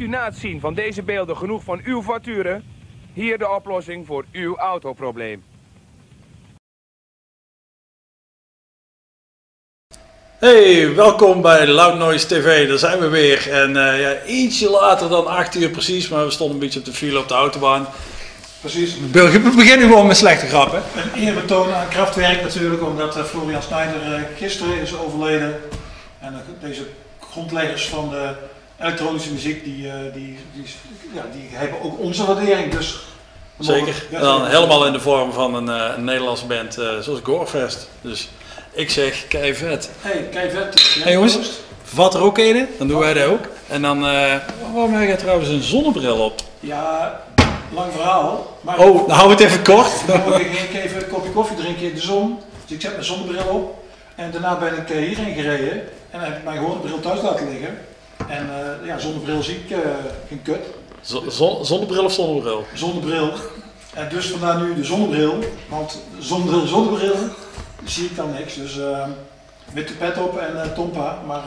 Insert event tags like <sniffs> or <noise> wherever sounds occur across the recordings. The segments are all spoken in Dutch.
u na het zien van deze beelden genoeg van uw facturen? Hier de oplossing voor uw autoprobleem. Hey, welkom bij Loud Noise TV. Daar zijn we weer. En uh, ja, ietsje later dan 8 uur precies, maar we stonden een beetje op de file op de autobaan. Precies. We beginnen gewoon met slechte grappen. Een eerbetoon aan Kraftwerk natuurlijk, omdat uh, Florian Snijder uh, gisteren is overleden. En deze grondleggers van de elektronische muziek, die, die, die, ja, die hebben ook onze waardering. Dus Zeker. En dan helemaal in de vorm van een, een Nederlandse band zoals Gorefest. Dus ik zeg kei vet. Hey, kei vet. hey jongens, vat er ook een, dan doen wij dat ook. En dan, uh, waarom heb jij trouwens een zonnebril op? Ja, lang verhaal. Maar oh, dan houden we het even kort. Dan moet ik even een kopje koffie drinken in de zon. Dus ik zet mijn zonnebril op. En daarna ben ik hierheen gereden. En dan heb ik mijn gewone bril thuis laten liggen. En uh, ja, zonnebril zie ik uh, geen kut. Zon, zonnebril of zonnebril? Zonnebril. En dus vandaar nu de zonnebril. Want zonnebril, zonnebril zie ik dan niks. Dus uh, witte pet op en tompa. Maar,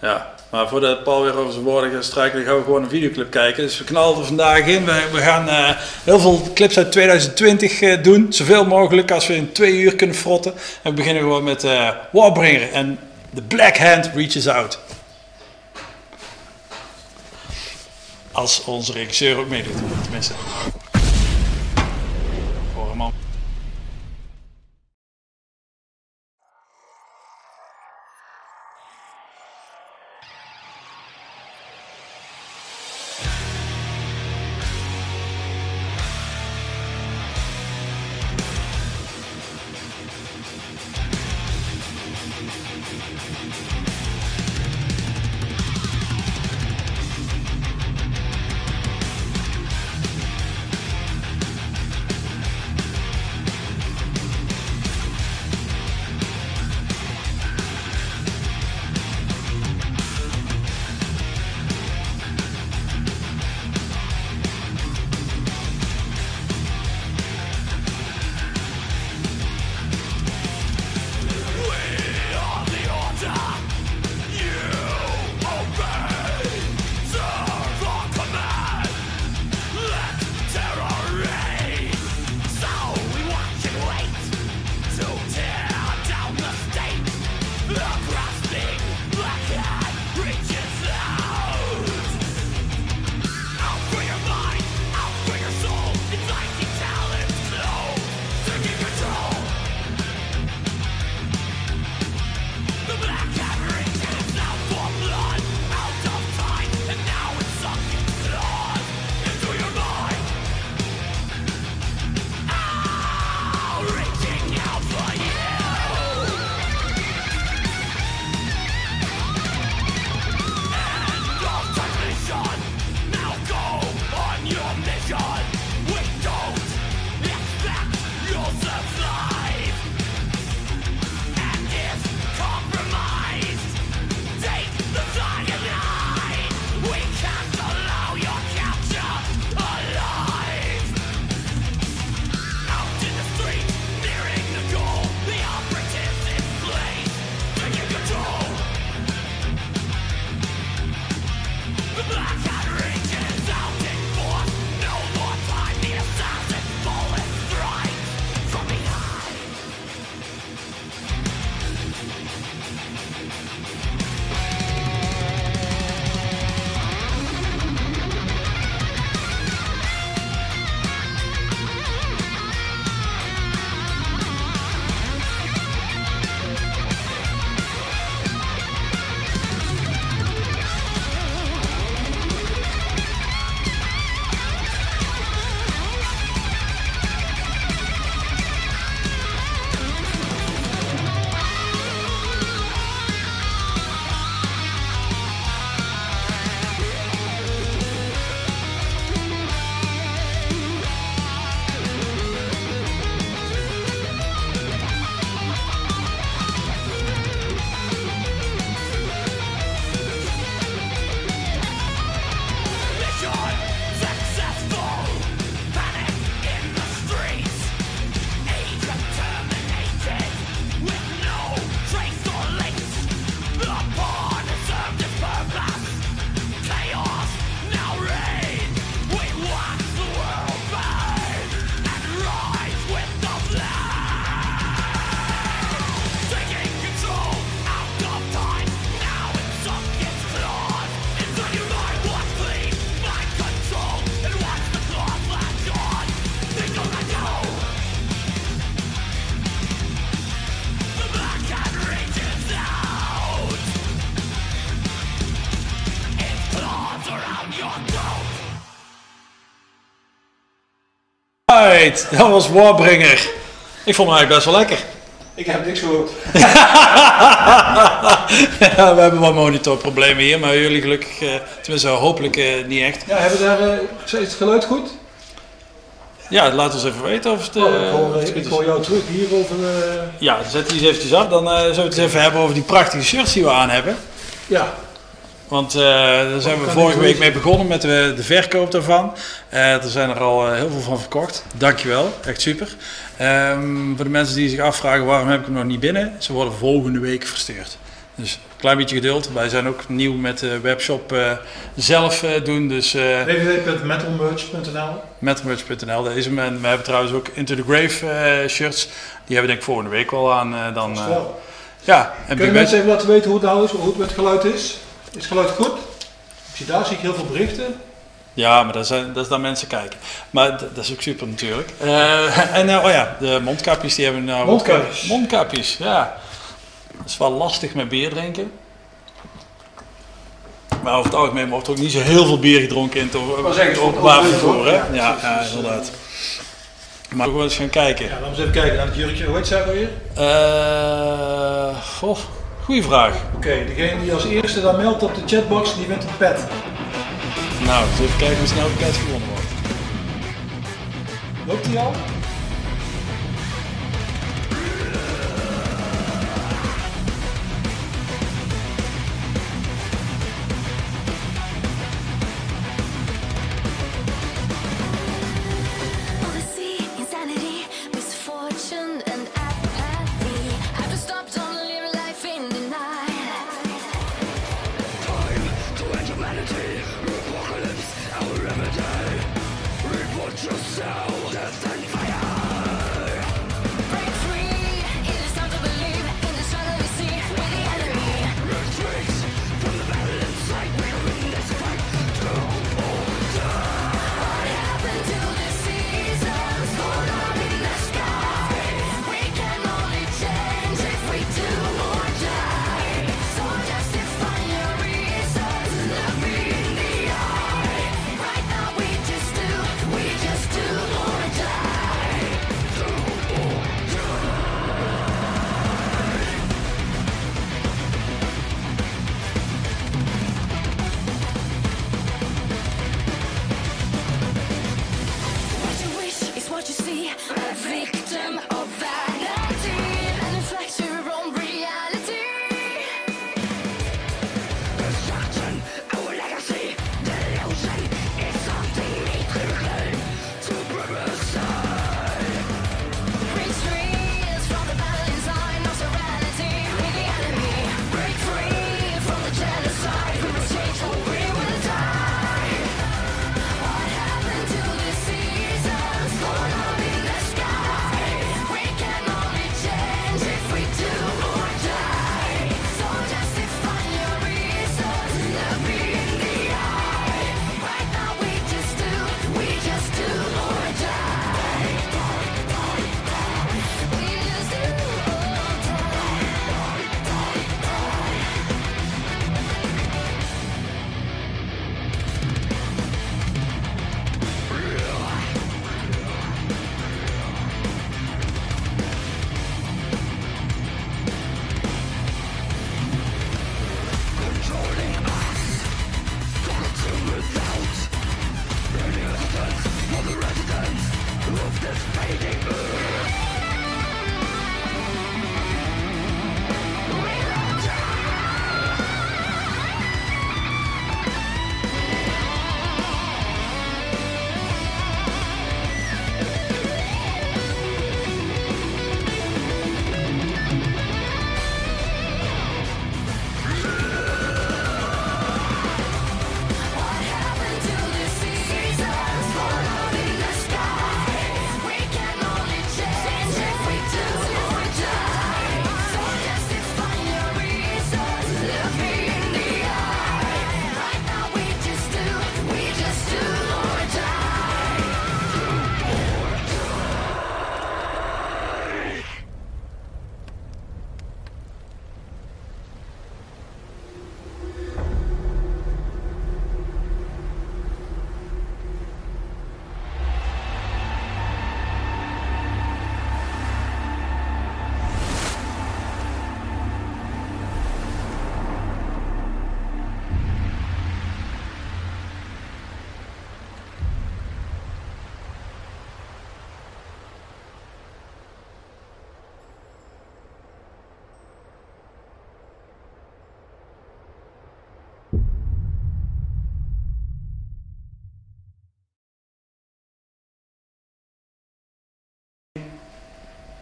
ja, maar voordat Paul weer over zijn woorden gaat gaan we gewoon een videoclip kijken. Dus we knallen er vandaag in. We, we gaan heel veel clips uit 2020 uh, doen. Zoveel mogelijk als we in twee uur kunnen frotten. En we beginnen gewoon met Warbringer en The Black Hand Reaches Out. Als onze regisseur ook meedoet, tenminste. Dat was Warbringer. Ik vond hem eigenlijk best wel lekker. Ik heb niks gehoord. <laughs> Ja, we hebben wat monitorproblemen hier, maar jullie gelukkig, eh, tenminste hopelijk eh, niet echt. Ja, hebben we daar, uh, is het geluid goed? Ja, laat ons even weten of het, Oh, ik hoor, het ik hoor jou terug hier over. eh, Ja, zet die eens eventjes af. Dan eh, zullen we het eens even hebben over die prachtige shirts die we aan hebben. ja, Want eh, daar zijn we vorige week mee begonnen met de, de verkoop daarvan. Eh, er zijn er al eh, heel veel van verkocht. Dankjewel, echt super. Ehm, voor de mensen die zich afvragen waarom heb ik hem nog niet binnen. Ze worden volgende week verstuurd. Dus een klein beetje geduld. Wij zijn ook nieuw met de webshop zelf eh, doen. Dus www.metalmerch.nl. metmerch.nl, daar is hem. En we hebben trouwens ook Into the Grave shirts. Die hebben we denk ik volgende week wel aan. dan, ja, en wie weet- mensen even laten weten hoe het nou is, hoe het met geluid is? Is het geluid goed? Ik zie daar zie ik heel veel berichten. Ja, maar dat, zijn, dat is dan mensen kijken. Maar dat is ook super natuurlijk. Eh, <laughs> en eh, oh ja, de mondkapjes die hebben we nou... Mondkapjes. Mondkapjes, ja. Dat is wel lastig met bier drinken. Maar over het algemeen wordt er ook niet zo heel veel bier gedronken in het openbaar vervoer. hè? ja, Ja, ja, eh, inderdaad. Maar ook wel eens gaan kijken. Ja, laten we eens even kijken naar het jurkje. Hoe heet zij alweer? Eh, goh, goeie vraag. Oké, degene die als eerste dan meldt op de chatbox, die wint een pet. Nou, eens even kijken hoe snel de pet gewonnen wordt. Loopt die al?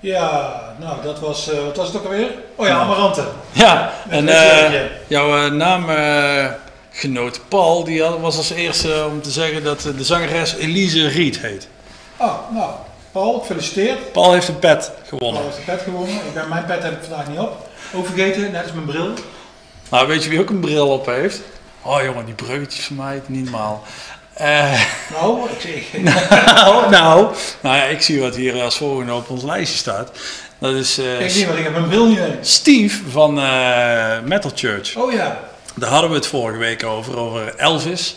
Ja, nou dat was, eh, wat was het ook alweer? Oh ja, Amarante. Ja, en eh, Westwerkje. jouw eh, naamgenoot Paul, die was als eerste om te zeggen dat eh, de zangeres Elise Riet heet. Oh, nou, Paul, gefeliciteerd. Paul heeft een pet Paul gewonnen. heeft de pet gewonnen. Ik ben, mijn pet heb ik vandaag niet op. Ook vergeten, net als mijn bril. Nou, weet je wie ook een bril op heeft? Oh jongen, die bruggetjes van mij, niet normaal. Eh, Nou, <laughs> nou, nou, nou ja, ik zie wat hier als volgende op ons lijstje staat. Dat is eh, ik niet, want ik heb mee. Steve van eh, Metal Church. Oh ja, Daar hadden we het vorige week over, over Elvis.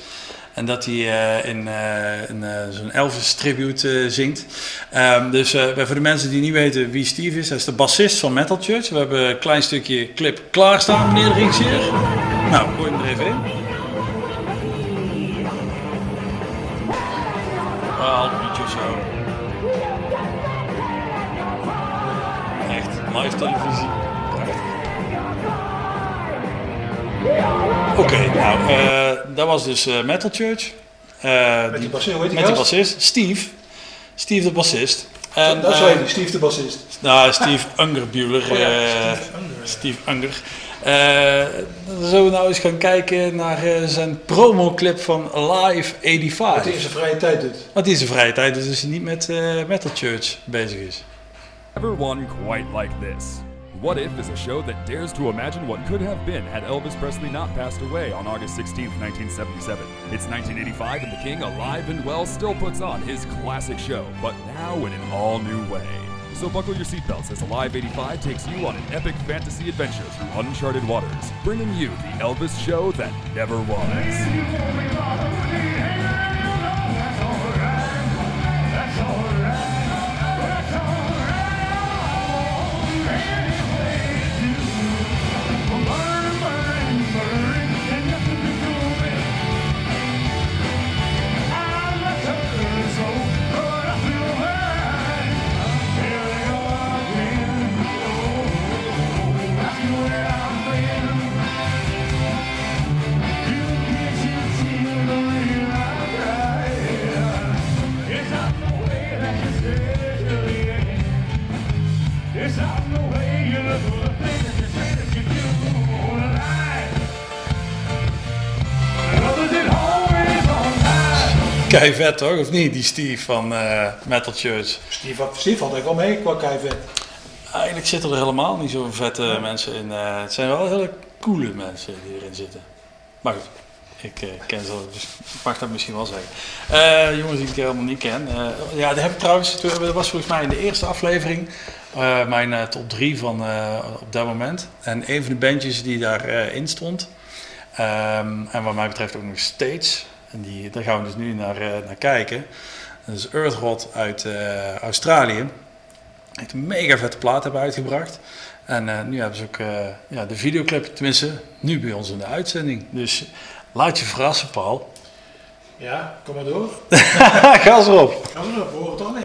En dat hij in een, eh, zo'n Elvis tribute zingt. Ehm, dus voor de mensen die niet weten wie Steve is, hij is de bassist van Metal Church. We hebben een klein stukje clip klaarstaan, meneer de regisseur. Nou, gooi hem er even in. Televisie. Oké, nou, eh, dat was dus eh, Metal Church. Eh, met die bassist, die met die gast? bassist, Steve. Steve de bassist. En, Dat is wel Steve de bassist. nou, Steve <laughs> Ungerbuehler. Oh ja, Steve Unger. Dan zullen we nou eens gaan kijken naar zijn promoclip van Live 85. Wat hij in zijn vrije tijd doet. Want die is een vrije tijd, dus hij niet met Metal Church bezig is. Ever one quite like this? What If is a show that dares to imagine what could have been had Elvis Presley not passed away on August 16, 1977. It's 1985 and the King, alive and well, still puts on his classic show, but now in an all new way. So buckle your seatbelts as Alive 85 takes you on an epic fantasy adventure through uncharted waters, bringing you the Elvis show that never was. <laughs> Kei vet toch, of niet? Die Steve van eh, Metal Church. Steve, Steve had ik wel mee qua kijven. Eigenlijk zitten er helemaal niet zo vette mensen in. eh, het zijn wel hele coole mensen die erin zitten. Maar goed, ik eh, ken ze, dus ik mag dat misschien wel zeggen. Jongens die ik helemaal niet ken. Ja, dat heb ik trouwens, dat was volgens mij in de eerste aflevering. mijn top 3 van op dat moment. En een van de bandjes die daarin in stond. ehm, en wat mij betreft ook nog steeds. En die, daar gaan we dus nu naar, eh, naar kijken. Dat is Earthrot uit eh, Australië. Echt een mega vette plaat hebben uitgebracht. En eh, nu hebben ze ook ja, de videoclip, tenminste, nu bij ons in de uitzending. Dus laat je verrassen, Paul. Ja, kom maar door. <laughs> Ga eens erop. We erop, horen het dan? Oké,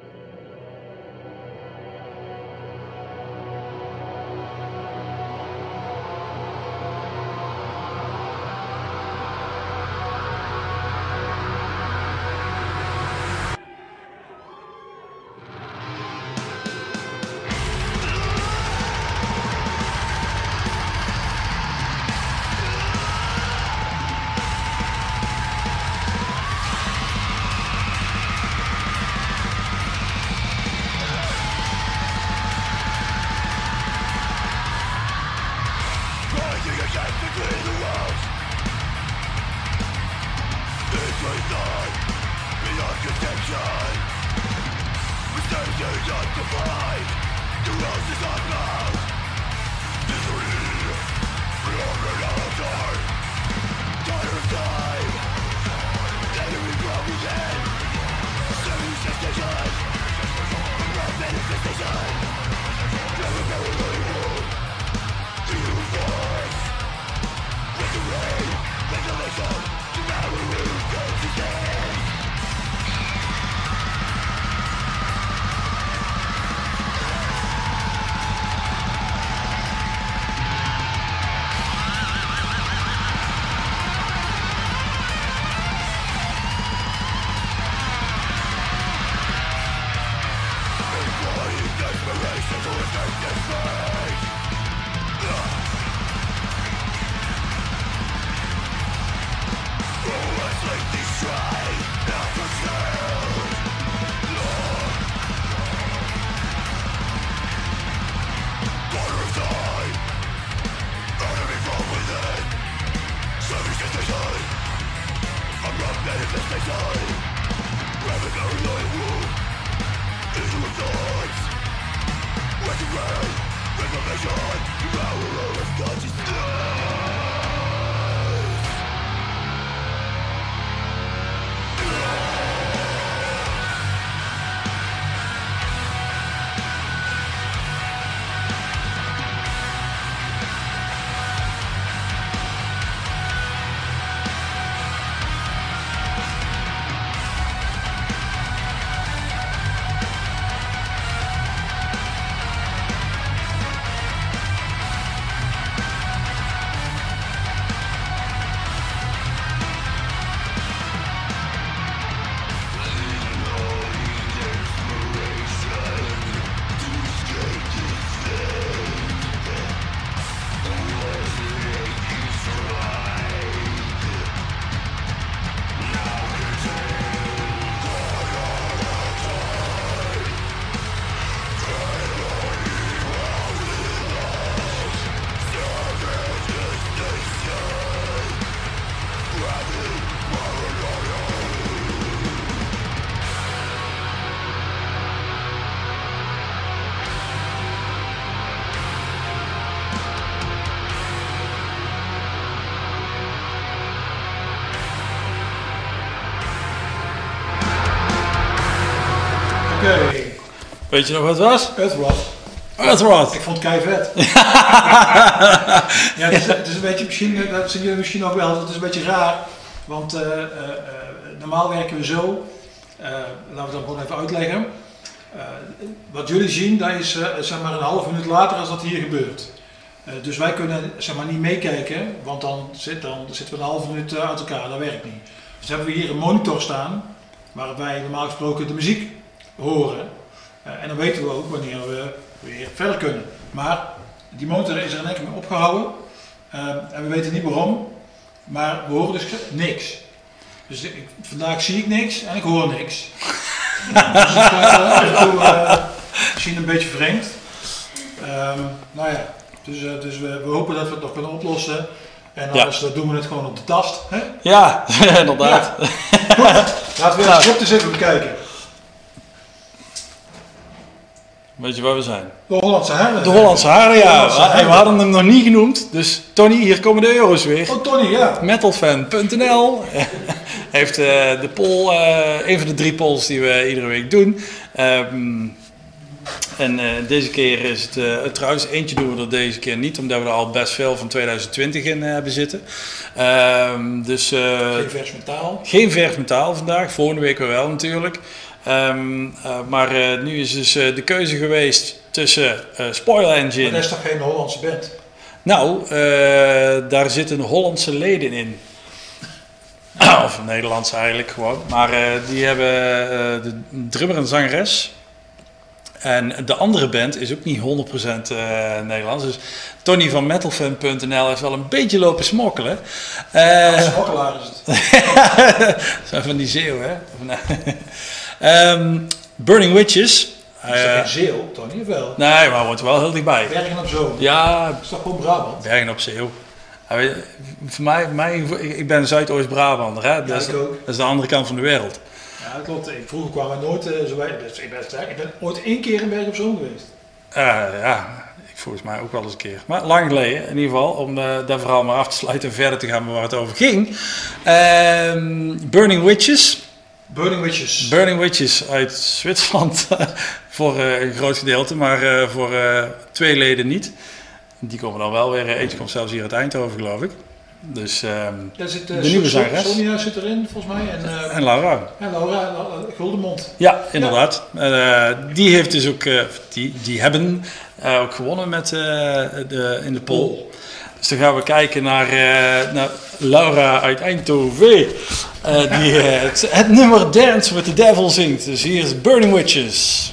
Weet je nog wat het was? Earthrock. Earthrock. Ik vond het kei vet. <laughs> ja, het is, het is een beetje, misschien, dat zien jullie misschien ook wel, het is een beetje raar. Want eh, eh, eh, normaal werken we zo, laten we dat gewoon even uitleggen. Wat jullie zien, dat is zeg maar een half minuut later als dat hier gebeurt. Dus wij kunnen zeg maar, niet meekijken, want dan, zit, dan zitten we een half minuut uit elkaar, dat werkt niet. Dus hebben we hier een monitor staan, waar wij normaal gesproken de muziek horen. Eh, en dan weten we ook wanneer we weer verder kunnen. Maar die monitor is er in één keer mee opgehouden. eh, en we weten niet waarom. Maar we horen dus niks. Dus ik, vandaag zie ik niks en ik hoor niks. dus het gaat eh, misschien een beetje vreemd. Ehm, nou ja, dus, dus we, we hopen dat we het nog kunnen oplossen. En anders doen we het gewoon op de tast. Hè? Ja, <laughs> inderdaad. Laten we Ja. het script eens even bekijken. Weet je waar we zijn? De Hollandse Haren. De Hollandse Haren, ja. Hollandse we hadden hem nog niet genoemd. Dus Tony, hier komen de euro's weer. Oh, Tony, ja. Metalfan.nl <laughs> heeft eh, de poll, eh, een van de drie polls die we iedere week doen. Ehm, en eh, deze keer is het, eh, trouwens eentje doen we er deze keer niet, omdat we er al best veel van 2020 in hebben zitten. Ehm, dus Geen vers metaal. geen vers metaal vandaag, volgende week wel natuurlijk. Ehm, eh, maar eh, nu is dus eh, de keuze geweest tussen Spoil Maar Engine. dat is toch geen Hollandse band? Nou, daar zitten Hollandse leden in. <coughs> of Nederlands eigenlijk gewoon. Maar die hebben eh, de drummer en zangeres. En de andere band is ook niet 100% eh, Nederlands. Dus Tony van metalfan.nl heeft wel een beetje lopen smokkelen. Eh, Smokkelaar is het. <laughs> zijn van die zeeuw, hè? Ehm, Burning Witches. Is dat Eh, geen Zeeuw, Tony? Wel? nee, maar wordt wel heel dichtbij. Bergen op Zoom. Ja, is toch gewoon Brabant? Bergen op Zeeuw. Ja, voor mij, mij, ik ben Zuidoost-Brabander, hè? Dat, is, dat de andere kant van de wereld. Ja, klopt. Vroeger kwamen we nooit eh, zo bij. dus Ik ben, ik ben ooit één keer in Bergen op Zoom geweest. Eh, ja, ik volgens mij ook wel eens een keer. Maar lang geleden, in ieder geval, om eh, dat verhaal maar af te sluiten en verder te gaan met waar het over ging. Ehm, Burning Witches. Burning Witches. Burning Witches uit Zwitserland <laughs> voor eh, een groot gedeelte, maar eh, voor eh, twee leden niet. Die komen dan wel weer, eentje komt zelfs hier uit Eindhoven geloof ik. Dus, ehm, Daar zit, De nieuwe zangeres. Sonia zit erin, volgens mij. En, en Laura. en Laura, Guldemond. Ja, inderdaad. Die heeft dus ook, die, die hebben ook gewonnen met, de, in de poll. Dus dan gaan we kijken naar, eh, Laura uit Eindhoven. eh, die eh, het nummer Dance with the Devil zingt. Dus hier is Burning Witches.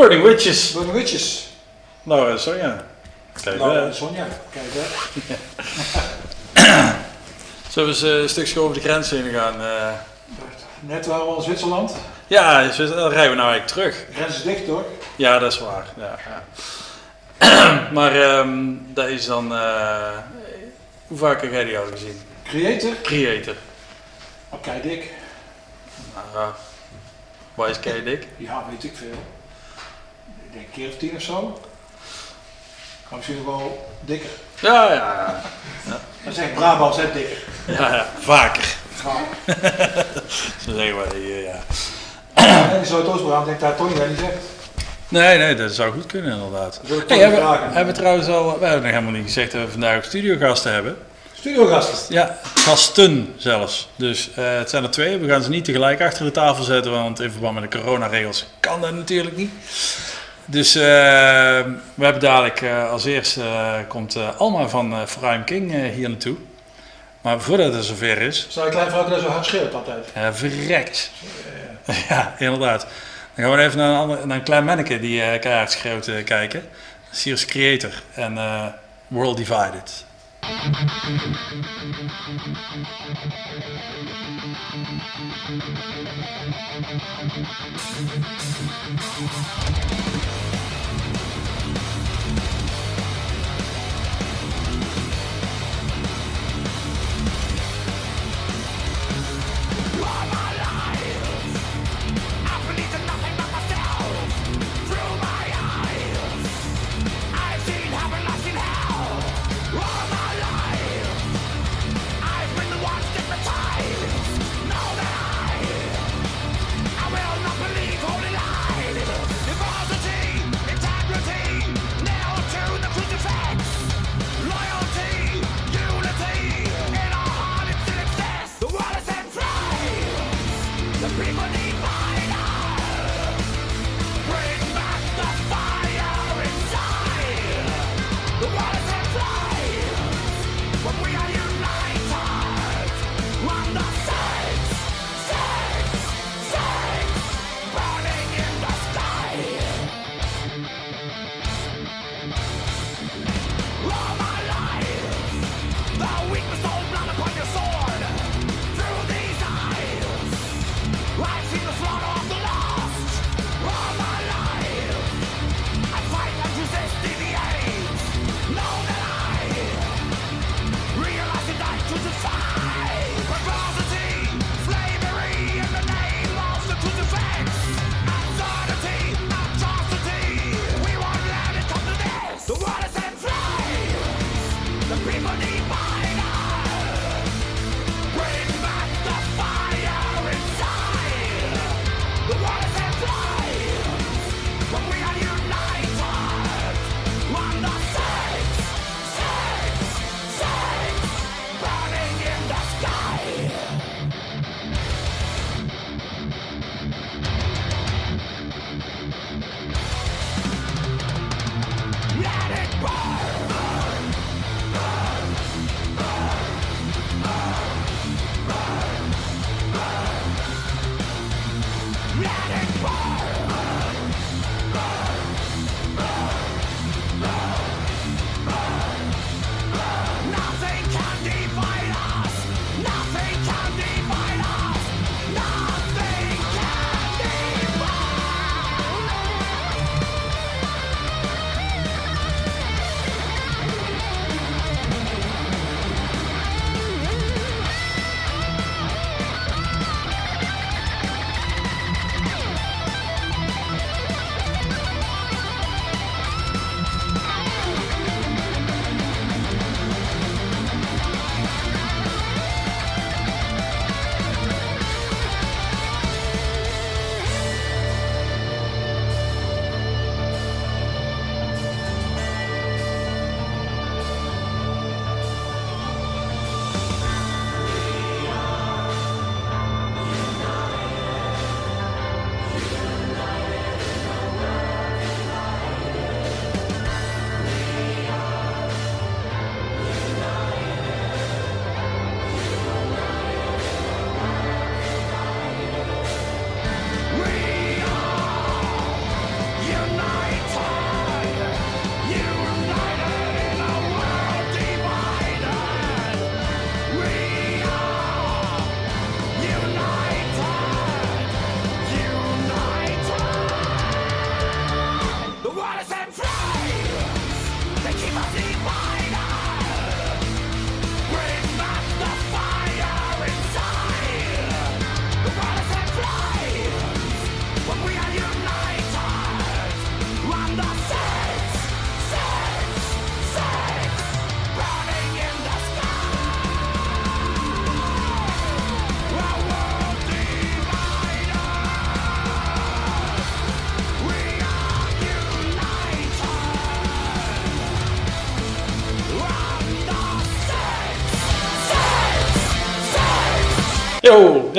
Burning Witches. Burning Witches. Nou, zo ja. Kijk, Nou, eh, Sonja, kijk hè. <laughs> zullen we eens eh, een stukje over de grens heen gaan? eh? Net waren we al in Zwitserland. ja, dan rijden we nou eigenlijk terug. De grens is dicht hoor. Ja, dat is waar. Ja, ja. <clears throat> maar ehm, dat is dan... eh, hoe vaak heb jij die al gezien? Creator. Creator. Oké, dik. Nou, uh, waar is Kei Dik? Ja, weet ik veel. Ik denk een keer of tien of zo. Maar misschien nog wel dikker. Ja, ja, ja. Dan zeg ik Brabant, hè, dikker. ja, ja. Vaker. Maar, Zo <laughs> zeggen wij hier, ja. en die Zuidoost-Brabant denkt daar toch niet aan die zegt. Nee, nee, dat zou goed kunnen inderdaad. We Hey, toch hebben, hebben we trouwens al... We hebben nog helemaal niet gezegd dat we vandaag ook studiogasten hebben. Studiogast. Ja, gasten zelfs. Dus eh, het zijn er twee. We gaan ze niet tegelijk achter de tafel zetten, want in verband met de coronaregels kan dat natuurlijk niet. Dus eh, we hebben dadelijk eh, als eerste eh, komt eh, Alma van uh, Frame King hier naartoe. Maar voordat het zover is, Zou een klein vrouwtje zo hard schreeuwt altijd? uh, verrekt. <laughs> ja, inderdaad. Dan gaan we even naar een, ander, naar een klein manneke die uh, keihard schreeuwt uh, kijken. Sirius Creator en uh, World Divided.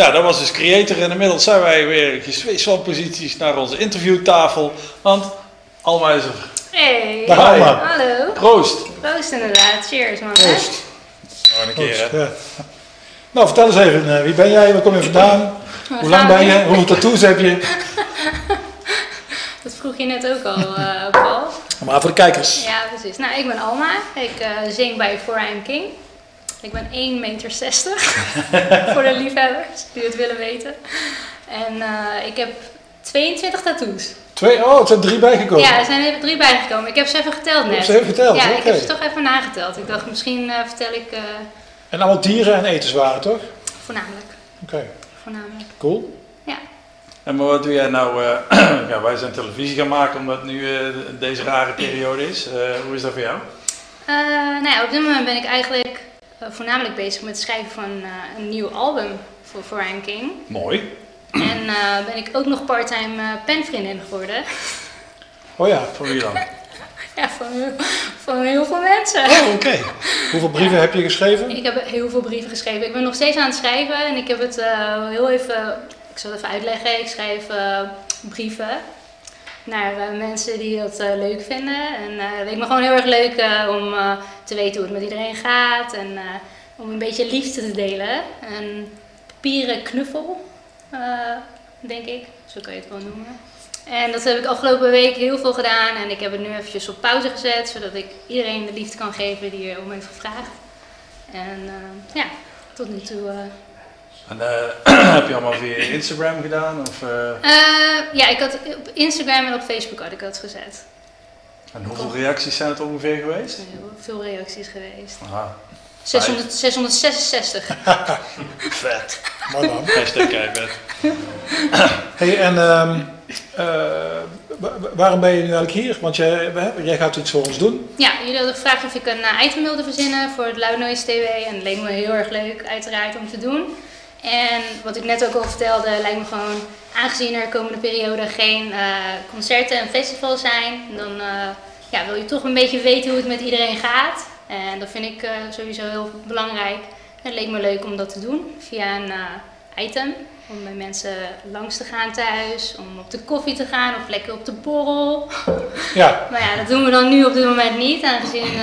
Ja, dat was dus Creator. En inmiddels zijn wij weer geswitcht van posities naar onze interviewtafel. Want Alma is er. Hey, Dag Alma. hallo. Proost. Proost inderdaad, cheers man. Proost. Nog een keer, hè? Ja. Nou, vertel eens even, eh, wie ben jij, waar kom je vandaan? Hoe lang ben je? Hoeveel tattoos heb je? <laughs> Dat vroeg je net ook al, eh, Paul. Maar voor de kijkers. Ja, precies. Nou, ik ben Alma. Ik eh, zing bij For I Am King. Ik ben 1,60 meter <laughs> voor de liefhebbers die het willen weten. En eh, ik heb 22 tattoos. Twee, oh, er zijn drie bijgekomen. Ja, er zijn er drie bijgekomen. Ik heb ze even geteld net. Ze even geteld? Ja, ik heb ze toch even nageteld. Ik dacht, misschien eh, vertel ik eh, En allemaal dieren en etenswaren, toch? voornamelijk. Oké, Voornamelijk. cool. Ja. En maar wat doe jij nou? eh, <clears throat> ja, wij zijn televisie gaan maken omdat het nu eh, deze rare periode is. Eh, hoe is dat voor jou? Eh, nou ja, op dit moment ben ik eigenlijk voornamelijk bezig met het schrijven van eh, een nieuw album voor Am King. Mooi. En eh, ben ik ook nog parttime eh, penvriendin geworden. Oh ja, Voor wie dan? <laughs> ja, van, heel- van heel veel mensen. oh, oké. Hoeveel brieven heb je geschreven? Ik heb heel veel brieven geschreven. Ik ben nog steeds aan het schrijven en ik heb het eh, heel even, ik zal het even uitleggen. Ik schrijf eh, brieven naar eh, mensen die dat eh, leuk vinden. En eh, het leek me gewoon heel erg leuk om te weten hoe het met iedereen gaat en om een beetje liefde te delen. Een papieren knuffel, denk ik, zo kan je het wel noemen. En dat heb ik afgelopen week heel veel gedaan en ik heb het nu eventjes op pauze gezet, zodat ik iedereen de liefde kan geven die om heeft gevraagd. En ja, tot nu toe. En, eh, <clears throat> heb je allemaal via Instagram gedaan? Of, eh, Eh, ja, ik had op Instagram en op Facebook had ik dat gezet. en hoeveel reacties zijn het ongeveer geweest? Er heel veel reacties geweest. Aha, 600, 666. vet. Mooi man. Hashtag keibed. <clears throat> Hey, en ehm, eh, wa- wa- waarom ben je nu eigenlijk hier? Want jij, jij gaat iets voor ons doen. Ja, jullie hadden gevraagd of ik een item wilde verzinnen voor het Loud Noise TV. En dat leek me heel erg leuk, uiteraard, om te doen. En wat ik net ook al vertelde, lijkt me gewoon, aangezien er komende periode geen eh, concerten en festivals zijn, dan eh, ja, wil je toch een beetje weten hoe het met iedereen gaat. En dat vind ik eh, sowieso heel belangrijk. En het leek me leuk om dat te doen via een item. Om bij mensen langs te gaan thuis, om op de koffie te gaan of lekker op de borrel. Ja, <laughs> Maar ja, dat doen we dan nu op dit moment niet, aangezien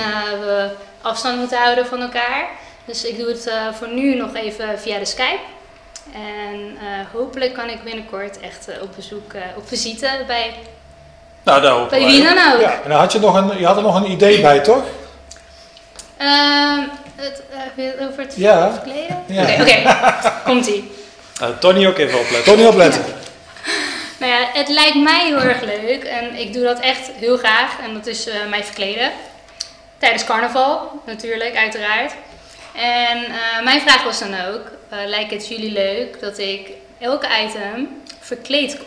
we afstand moeten houden van elkaar. Dus ik doe het eh, voor nu nog even via de Skype. En eh, hopelijk kan ik binnenkort echt eh, op bezoek, eh, op visite bij, Nou, daar bij wie dan ook. ja. En dan had je, nog een, je had er nog een idee bij, toch? Ehm, het, over het Ja. verkleden? Ja. Oké, oké. <laughs> komt-ie. Eh, Tony ook even opletten. Tony opletten. Nou ja, het lijkt mij heel erg leuk en ik doe dat echt heel graag. En dat is eh, mij verkleden. Tijdens carnaval, natuurlijk, uiteraard. En eh, mijn vraag was dan ook, eh, lijkt het jullie leuk dat ik elke item verkleed kom?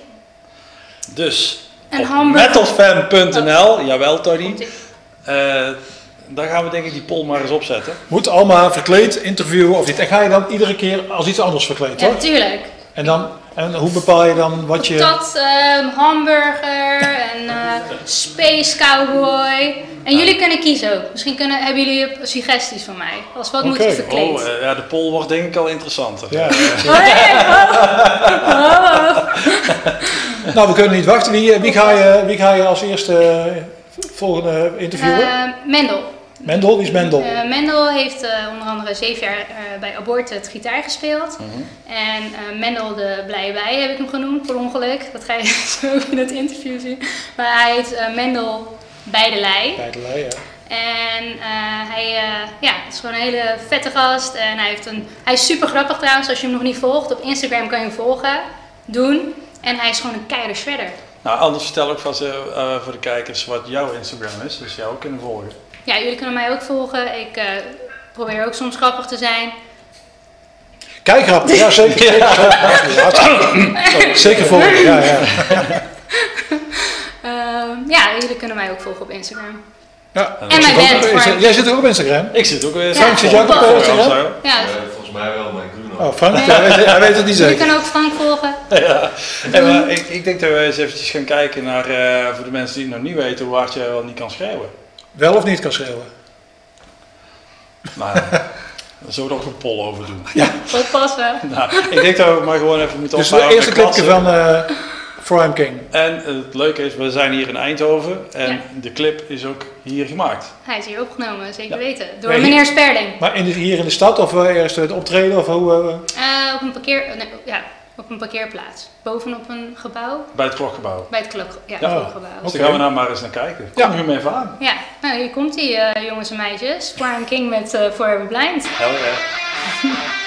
Dus Een op hamburger. metalfan.nl, jawel Tony, Komt-ie. Eh daar gaan we denk ik die poll maar eens opzetten. Moet allemaal verkleed interviewen of niet? En ga je dan iedere keer als iets anders verkleed, Ja, toch? natuurlijk. En, dan, en hoe bepaal je dan wat je... Dat, ehm, hamburger en eh, space cowboy. En jullie kunnen kiezen ook. Misschien kunnen, hebben jullie suggesties van mij. Als wat moet Oké. ik verkleed? Oh, eh, ja, de poll wordt denk ik al interessanter. Ja. <laughs> Oh, oh. Oh. <laughs> Nou, we kunnen niet wachten. Wie, wie, ga, je, wie ga je als eerste eh, volgende interviewen? Eh, Mendel. Mendel, wie is Mendel? Eh, Mendel heeft eh, onder andere zeven jaar eh, bij Abortus het gitaar gespeeld. En eh, Mendel de Blije Bij heb ik hem genoemd, per ongeluk. Dat ga je <laughs> zo in het interview zien. Maar hij heet eh, Mendel Bijdelij. Bijdelij, ja. En eh, hij eh, ja, is gewoon een hele vette gast. En hij, heeft een, hij is super grappig trouwens, als je hem nog niet volgt. Op Instagram kan je hem volgen, doen. En hij is gewoon een keiharde shredder. Nou, anders vertel ik vast voor de kijkers wat jouw Instagram is, dus jou ook kunnen volgen. Ja, jullie kunnen mij ook volgen. Ik eh, probeer ook soms grappig te zijn. Kijk, grappig. Ja, zeker. zeker, zeker. Hartstikke- Zeker volgen, ja, ja. <laughs> Ehm, ja, jullie kunnen mij ook volgen op Instagram. ja. En mijn band. maar- Jij zit ook op Instagram? Ik zit ook weer... Frank, zit jij ook op, Instagram? zo. Ja, Eh, volgens mij wel, maar ik doe nog. Oh, Frank, hij weet, hij weet het niet jullie zeker. kunnen ook Frank volgen. <laughs> Ja. En, maar ik, ik denk dat we eens eventjes gaan kijken naar, eh, voor de mensen die het nog niet weten, hoe hard jij wel niet kan schreeuwen. Wel of niet kan schreeuwen? Maar <laughs> Daar zullen we nog een poll over doen. Oppassen. <laughs> Nou, ik denk dat we maar gewoon even moeten Dus de ophouden eerste clipje van eh For I'm King. En het leuke is, we zijn hier in Eindhoven en Ja. de clip is ook hier gemaakt. Hij is hier opgenomen, zeker Ja. weten. Door Ja, meneer Sperling. Maar in de, hier in de stad of uh, eerst het optreden of hoe... eh, Eh, op, een parkeer, nee, ja, op een parkeerplaats. Bovenop een gebouw. Bij het klokgebouw. Bij het klok, ja, Ja. klokgebouw. Dus gaan we nou maar eens naar kijken. Kom Ja. nu maar even aan. Ja, nou hier komt hij, eh, jongens en meisjes. I'm King met eh Forever Blind. Hell yeah.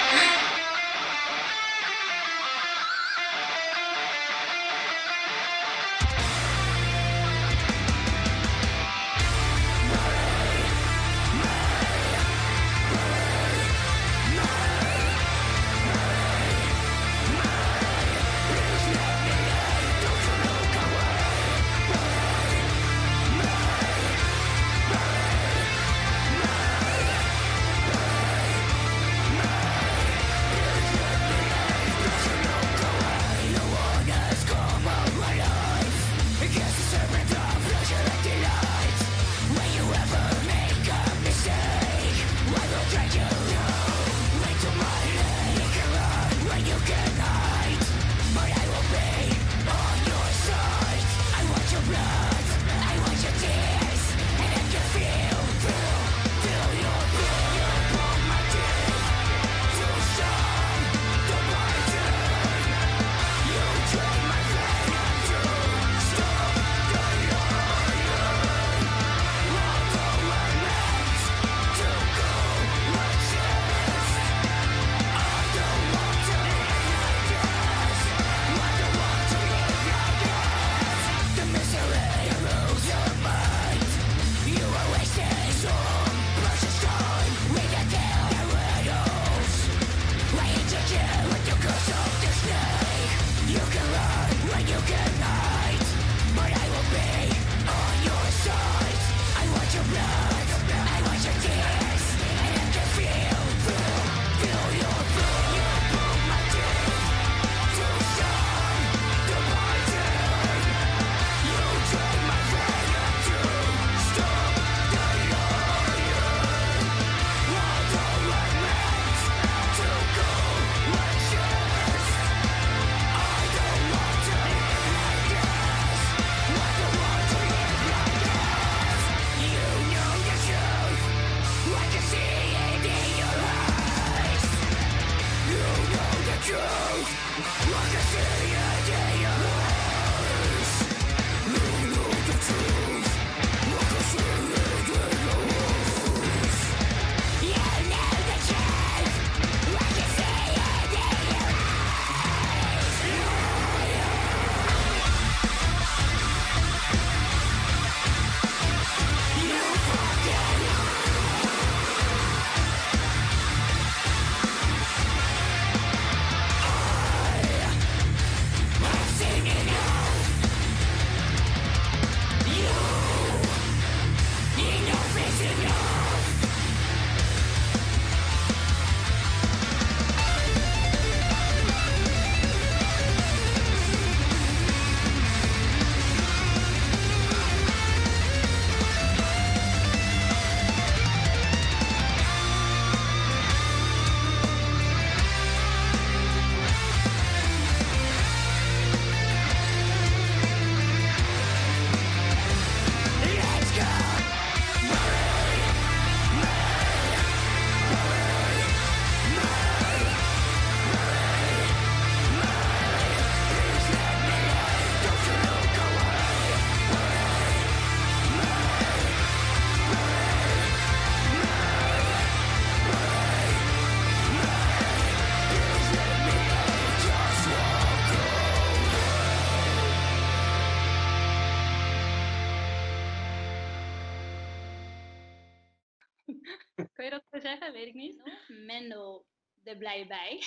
Weet ik niet. Mendel de blij bij.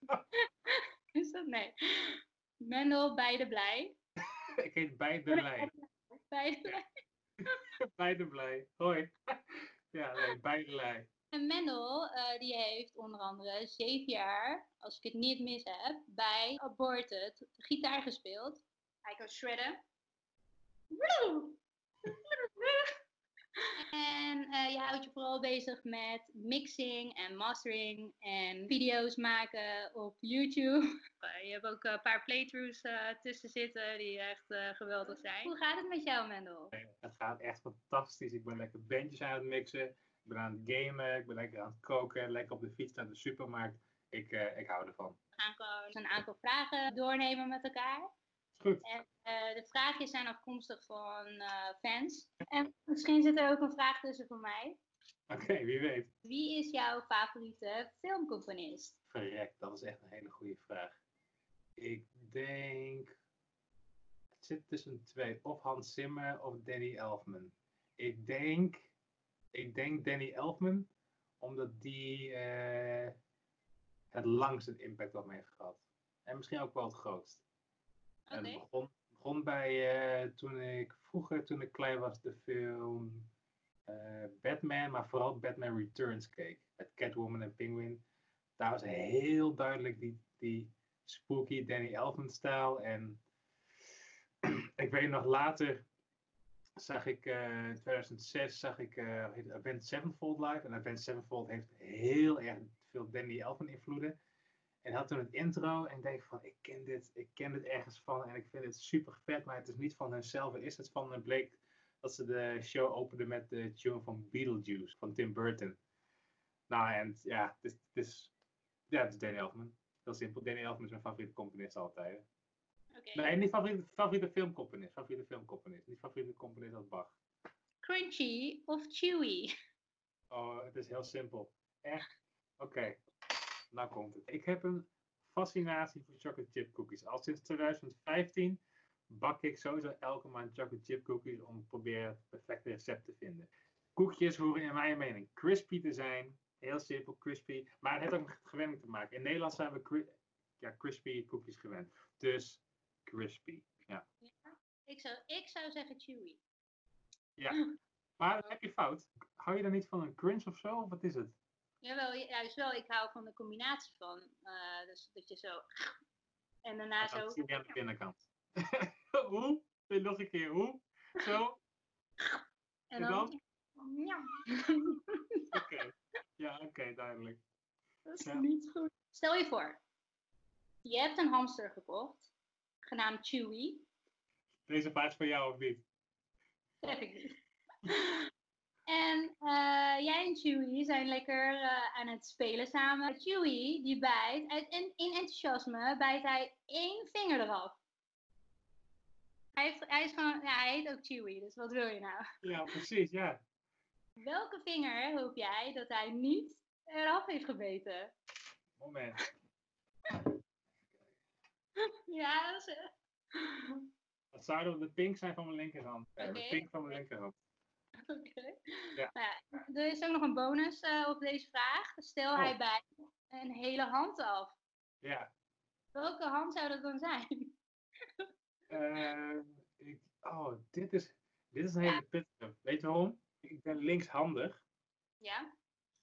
<laughs> Is dat? Nee. Mendel bij de blij. <laughs> Ik heet Beide Blij. Bij de blij. <laughs> Beide Blij. Hoi. Ja, nee, Beide Blij. En Mendel, eh, die heeft onder andere zeven jaar, als ik het niet mis heb, bij Aborted gitaar gespeeld. Hij kan shredden. En eh, je houdt je vooral bezig met mixing en mastering en video's maken op YouTube. Eh, je hebt ook een paar playthroughs eh, tussen zitten die echt eh, geweldig zijn. Hoe gaat het met jou, Mendel? Het gaat echt fantastisch. Ik ben lekker bandjes aan het mixen. Ik ben aan het gamen. Ik ben lekker aan het koken. Lekker op de fiets naar de supermarkt. Ik, eh, ik hou ervan. We gaan gewoon een aantal vragen doornemen met elkaar. Goed. En eh, de vraagjes zijn afkomstig van eh, fans. En misschien zit er ook een vraag tussen voor mij. Oké, wie weet. Wie is jouw favoriete filmcomponist? Verrek, dat is echt een hele goede vraag. Ik denk. Het zit tussen twee. Of Hans Zimmer of Danny Elfman. Ik denk. Ik denk Danny Elfman, omdat die eh, het langst een impact op me heeft gehad. En misschien ook wel het grootst. En het begon, begon bij eh, toen ik vroeger, toen ik klein was, de film eh, Batman, maar vooral Batman Returns keek. Met Catwoman en Penguin. Daar was heel duidelijk die, die spooky Danny Elfman-stijl. En <clears throat> ik weet nog later zag ik eh, in 2006 zag ik Avenged Sevenfold live. En Avenged Sevenfold heeft heel erg veel Danny Elfman invloeden. En had toen het intro en ik denk van, ik ken dit, ik ken dit ergens van en ik vind het super vet, maar het is niet van hunzelf. Is het van, het bleek dat ze de show openden met de tune van Beetlejuice, van Tim Burton. Nou, en ja, het is, het is, ja, het is Danny Elfman. Heel simpel, Danny Elfman is mijn favoriete componist altijd. Oké. Nee, niet favoriete, favoriete filmcomponist, favoriete filmcomponist, niet favoriete componist als Bach. Crunchy of chewy? Oh, het is heel simpel. Echt? Oké, nou komt het. Ik heb een fascinatie voor chocolate chip cookies. Al sinds 2015 bak ik sowieso elke maand chocolate chip cookies om te proberen het perfecte recept te vinden. Koekjes horen in mijn mening crispy te zijn. Heel simpel, crispy. Maar het heeft ook met gewenning te maken. In Nederland zijn we cri- ja, crispy koekjes gewend. Dus crispy. Ja. Ik zou, ik zou zeggen chewy. ja. Maar heb je fout. Hou je dan niet van een crunch of zo? Of wat is het? Jawel, ju- juist wel. Ik hou van de combinatie van. eh, dus dat je zo. <sniffs> En daarna zo. Dat zie je aan de binnenkant. <laughs> hoe? Nog een keer. Hoe? Zo? <laughs> En dan. Ja. <laughs> Oké. Ja, oké, duidelijk. Dat is Ja. niet goed. Stel je voor, je hebt een hamster gekocht, genaamd Chewy. Deze vraag is voor jou of niet? Zeg ik niet. En eh, jij en Chewy zijn lekker eh, aan het spelen samen. Chewy, die bijt, uit, in, in enthousiasme, bijt hij één vinger eraf. Hij, heeft, hij, is gewoon, ja, hij heet ook Chewy, dus wat wil je nou? Ja, precies, ja. Welke vinger hoop jij dat hij niet eraf heeft gebeten? Moment. <laughs> Ja, dat is... Dat zou de pink zijn van mijn linkerhand. De pink van mijn linkerhand. <laughs> Ja. Nou ja, er is ook nog een bonus eh, op deze vraag. Stel Oh. hij bijt een hele hand af. Ja. Welke hand zou dat dan zijn? <laughs> Eh, ik, oh, dit is, dit is een hele pittige. Weet je waarom? Ik ben linkshandig. Ja?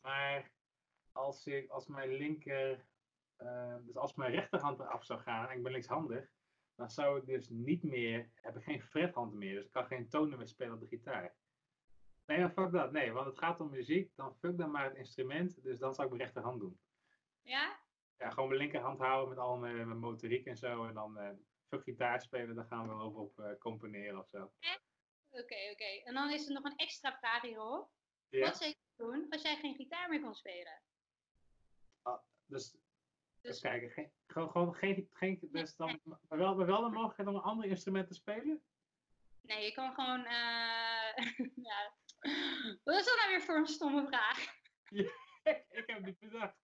Maar als, ik, als mijn linker, eh, dus als mijn rechterhand eraf zou gaan en ik ben linkshandig, dan zou ik dus niet meer, heb ik geen frethand meer, dus ik kan geen tonen meer spelen op de gitaar. Nee, dan fuck dat. Nee, want het gaat om muziek, dan fuck dan maar het instrument, dus dan zou ik mijn rechterhand doen. Ja? Ja, gewoon mijn linkerhand houden met al mijn, mijn motoriek en zo, en dan eh fuck gitaar spelen, dan gaan we over op eh, componeren of zo. Oké, oké. En dan is er nog een extra vraag hierop. Wat zou je doen als jij geen gitaar meer kon spelen? dus Dus- even kijken, geen, gewoon, gewoon geen, geen dus dan, maar wel, maar wel de mogelijkheid om een ander instrument te spelen? Nee, je kan gewoon... eh <laughs> ja. Wat is dat nou weer voor een stomme vraag? <laughs> ik heb niet bedacht.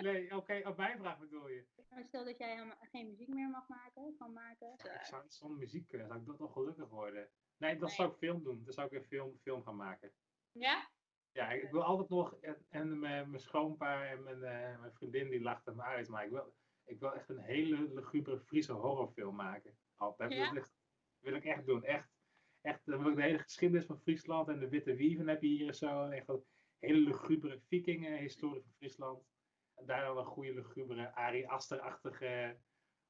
Nee, oké, op mijn vraag bedoel je. Maar Stel dat jij helemaal geen muziek meer mag maken, kan maken. Ik zou zonder muziek kunnen, zou ik dat toch gelukkig worden? Nee, dat Nee. zou ik film doen. Dan zou ik een film, film gaan maken. Ja? Ja, ik wil altijd nog, en- en mijn, mijn schoonpa en mijn, eh, mijn vriendin die lachten me uit, maar ik wil, ik wil echt een hele lugubere Friese horrorfilm maken. Altijd. Ja? Dat wil ik echt doen. Echt, echt, de hele geschiedenis van Friesland en de Witte Wieven heb je hier zo. Echt een hele lugubere vikingen-historie van Friesland. En daar dan een goede lugubere Ari Aster-achtige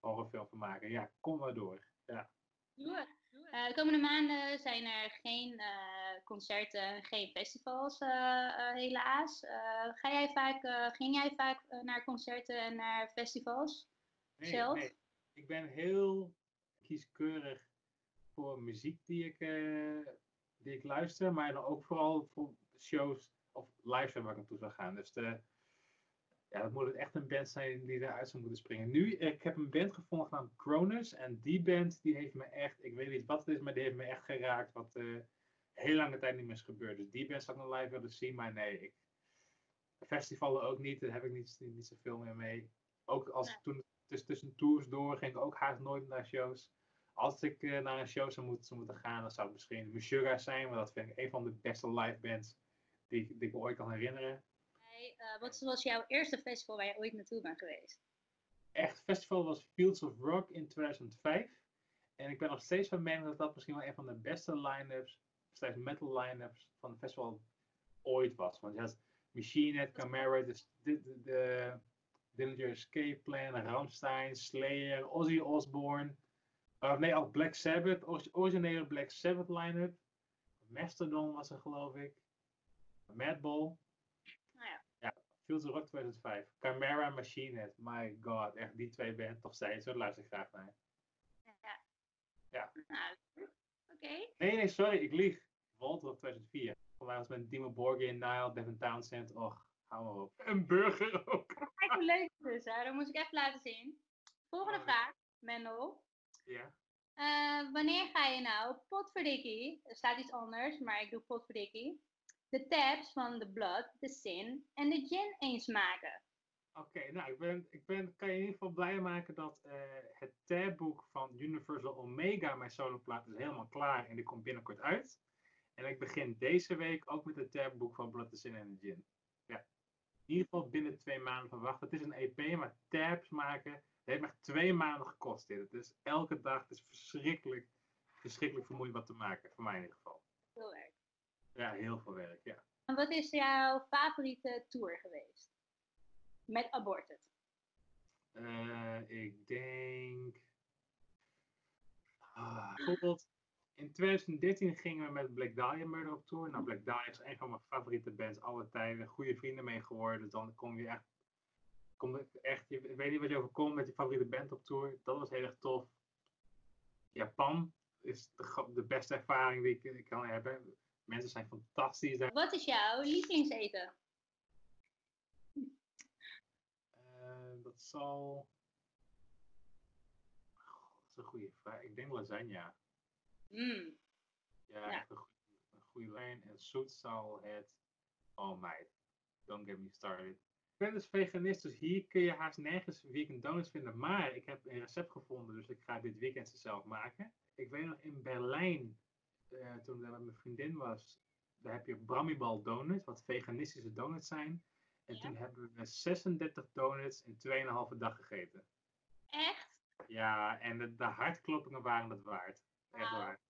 horrorfilm van maken. Ja, kom maar door. Ja. Doe. Eh, de komende maanden zijn er geen eh, concerten, geen festivals, eh, helaas. Ga jij vaak, ging jij vaak naar concerten en naar festivals? Nee, zelf? nee. Ik ben heel kieskeurig voor muziek die ik, eh, die ik luister, maar dan ook vooral voor shows of live waar ik naartoe zou gaan. Dus de, ja, dat moet het echt een band zijn die eruit zou moeten springen. Nu, ik heb een band gevonden genaamd Cronus en die band die heeft me echt, ik weet niet wat het is, maar die heeft me echt geraakt wat eh heel lange tijd niet meer is gebeurd. Dus die band zou ik nog live willen zien, maar nee, ik, festivalen ook niet, daar heb ik niet, niet zoveel meer mee. Ook als toen tussen, tussen tours door ging ik ook haast nooit naar shows. Als ik eh, naar een show zou moeten, zou moeten gaan, dan zou het misschien Meshuggah zijn, want dat vind ik een van de beste live bands die, ik- die ik me ooit kan herinneren. Jij, eh, wat was jouw eerste festival waar je ooit naartoe bent geweest? Echt, festival was Fields of Rock in 2005. En ik ben nog steeds van mening dat dat misschien wel een van de beste line-ups, slechts metal line-ups van het festival ooit was. Want je had Machine Head, Camara, de, de, de, de Dillinger Escape Plan, Rammstein, Slayer, Ozzy Osbourne. Uh, nee, ook Black Sabbath, ori- originele Black Sabbath line-up. Mastodon was er geloof ik. Madball. Nou ja. Ja, Fields of Rock 2005. Camara, Machine Head. My god, echt die twee bands nog steeds. Daar luister ik graag naar. Ja. Ja. Nou, oké. Nee, nee, sorry, ik lieg. Voltrop 2004. Voor mij was met Dimo Borgir, Nile, Devin Townsend. Och, hou maar op. Een burger ook. Kijk hoe leuk het is, hè? Dat moet ik even laten zien. Volgende Oh. vraag, Mendel. Ja. Eh, wanneer ga je nou, potverdikkie, er staat iets anders, maar ik doe potverdikkie, de tabs van de Blood, de Sin en de Gin eens maken? Oké, nou, ik, ben, ik ben, kan je in ieder geval blij maken dat eh, het tabboek van Universal Omega, mijn soloplaat, is helemaal klaar en die komt binnenkort uit. En ik begin deze week ook met het tabboek van Blood, the Sin en the Gin. Ja. In ieder geval binnen twee maanden verwacht. Het is een EP, maar tabs maken, heeft me echt twee maanden gekost dit. Het is elke dag, het is verschrikkelijk, verschrikkelijk vermoeiend wat te maken, voor mij in ieder geval. Heel erg. Ja, heel veel werk, ja. En wat is jouw favoriete tour geweest? Met Aborted. Eh, ik denk. Ah, bijvoorbeeld in 2013 gingen we met Black Dahlia Murder op tour. Nou, Black Dahlia is een van mijn favoriete bands alle tijden. Goede vrienden mee geworden. Dus dan kom je echt. Kom echt je, ik weet niet wat je overkomt met je favoriete band op tour. Dat was heel erg tof. Japan is de, beste ervaring die ik, ik kan hebben. Mensen zijn fantastisch daar. Wat is jouw lievelingseten? Eh, dat zal. Dat is een goede vraag. Ik denk lasagne. Mm. Ja, een goede, een goede lijn. En zoet zal het. Oh meid, don't get me started. Ik ben dus veganist, dus hier kun je haast nergens vegan donuts vinden. Maar ik heb een recept gevonden, dus ik ga dit weekend ze zelf maken. Ik weet nog in Berlijn, eh, toen ik daar met mijn vriendin was, daar heb je Bramibal donuts, wat veganistische donuts zijn. En Ja. toen hebben we 36 donuts in 2,5 dag gegeten. Echt? Ja, en de, de hartkloppingen waren het waard. Echt waar.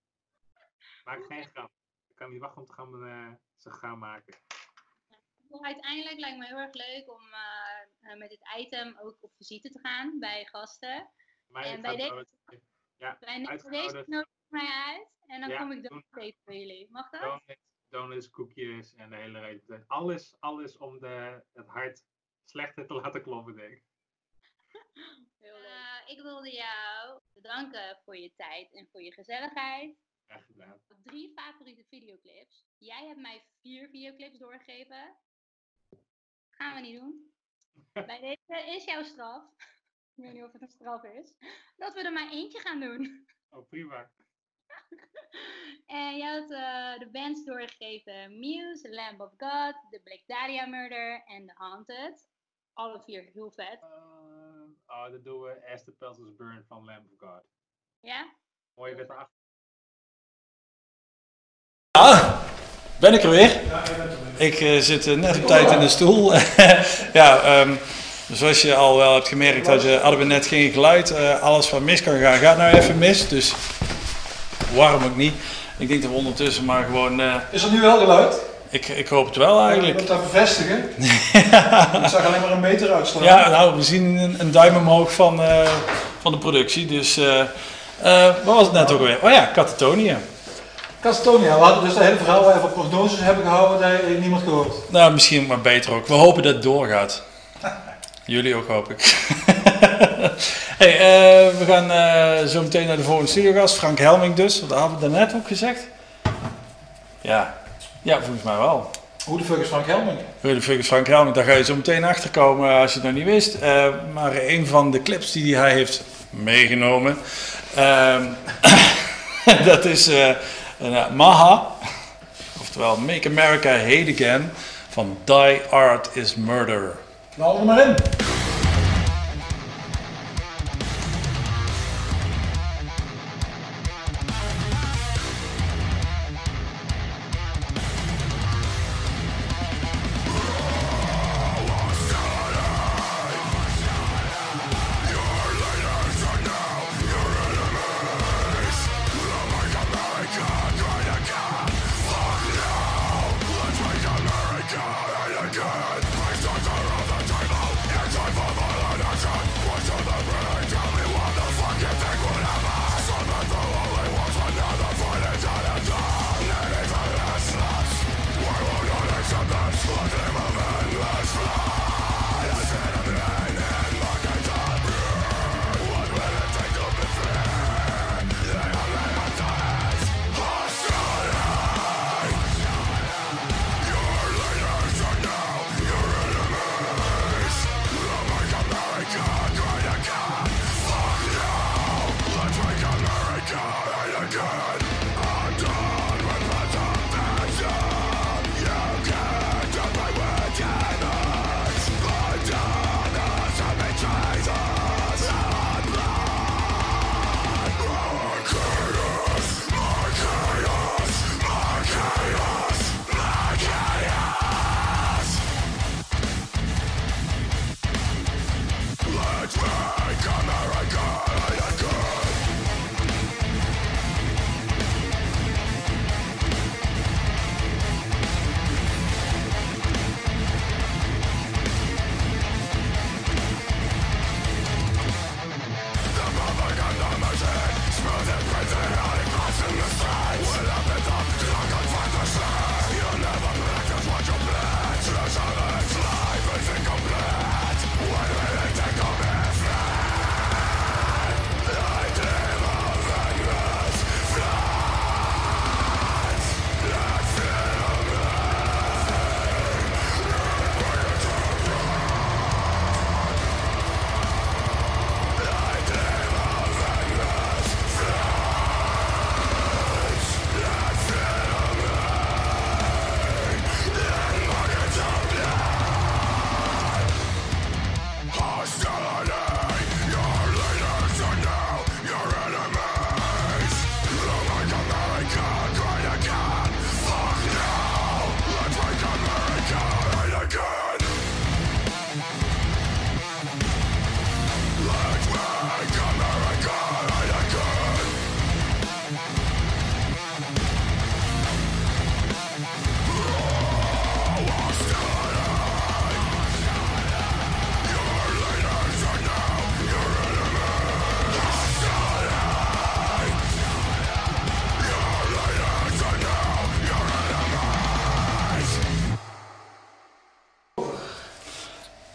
Maak geen grap. Ik kan niet wachten om te gaan, eh, ze gaan maken. Uiteindelijk lijkt me heel erg leuk om eh, eh, met dit item ook op visite te gaan bij gasten. Maar En bij deze- het Ja, Bij deze nodig mij uit en dan Ja, kom ik donuts eten voor jullie. Mag dat? Donuts, donuts, koekjes en de hele reden. Alles, alles om de, het hart slechter te <laughs> laten kloppen, denk ik. <laughs> Heel leuk. ik wilde jou bedanken voor je tijd en voor je gezelligheid. Echt gedaan. Drie favoriete videoclips. Jij hebt mij vier videoclips doorgegeven. Gaan we niet doen. <laughs> Bij deze is jouw straf. Ik weet niet of het een straf is. Dat we er maar eentje gaan doen. Oh, prima. En jij had eh, de bands doorgegeven. Muse, Lamb of God, The Black Dahlia Murder en The Haunted. Alle vier heel vet. Ehm, oh, dat doen we As the Burn van Lamb of God. Ja? Mooie witte achter. Ah, ben ik er weer? Ik eh, zit eh, net op tijd in de stoel. <laughs> ja, ehm, zoals je al wel hebt gemerkt, had je, hadden we net geen geluid. Eh, alles wat mis kan gaan, gaat nou even mis. Dus waarom ook niet? Ik denk dat we ondertussen maar gewoon... Is er nu wel geluid? ik, ik hoop het wel Ik eigenlijk. moet dat bevestigen. <laughs> Ik zag alleen maar een meter uitslaan. Ja, nou, we zien een, een duim omhoog van, van de productie. Dus wat was het net ook alweer? Oh ja, Catatonia. Catatonia, we hadden dus het hele verhaal waar we prognoses hebben gehouden, daar heeft niemand gehoord. Nou, misschien maar beter ook. We hopen dat het doorgaat. <laughs> Jullie ook, hoop ik. <laughs> hey, eh, we gaan eh, zo meteen naar de volgende studiogast. Frank Helming dus. Wat we daarnet ook gezegd? Ja. ja, volgens mij wel. Hoe de fuck is Frank Helming? Hoe de fuck is Frank Helming? Daar ga je zo meteen achter komen als je het nog niet wist. Eh, maar een van de clips die hij heeft meegenomen, ehm, <coughs> dat is eh, Maha, oftewel Make America Hate Again, van Die Art is Murder. Nou, er maar in.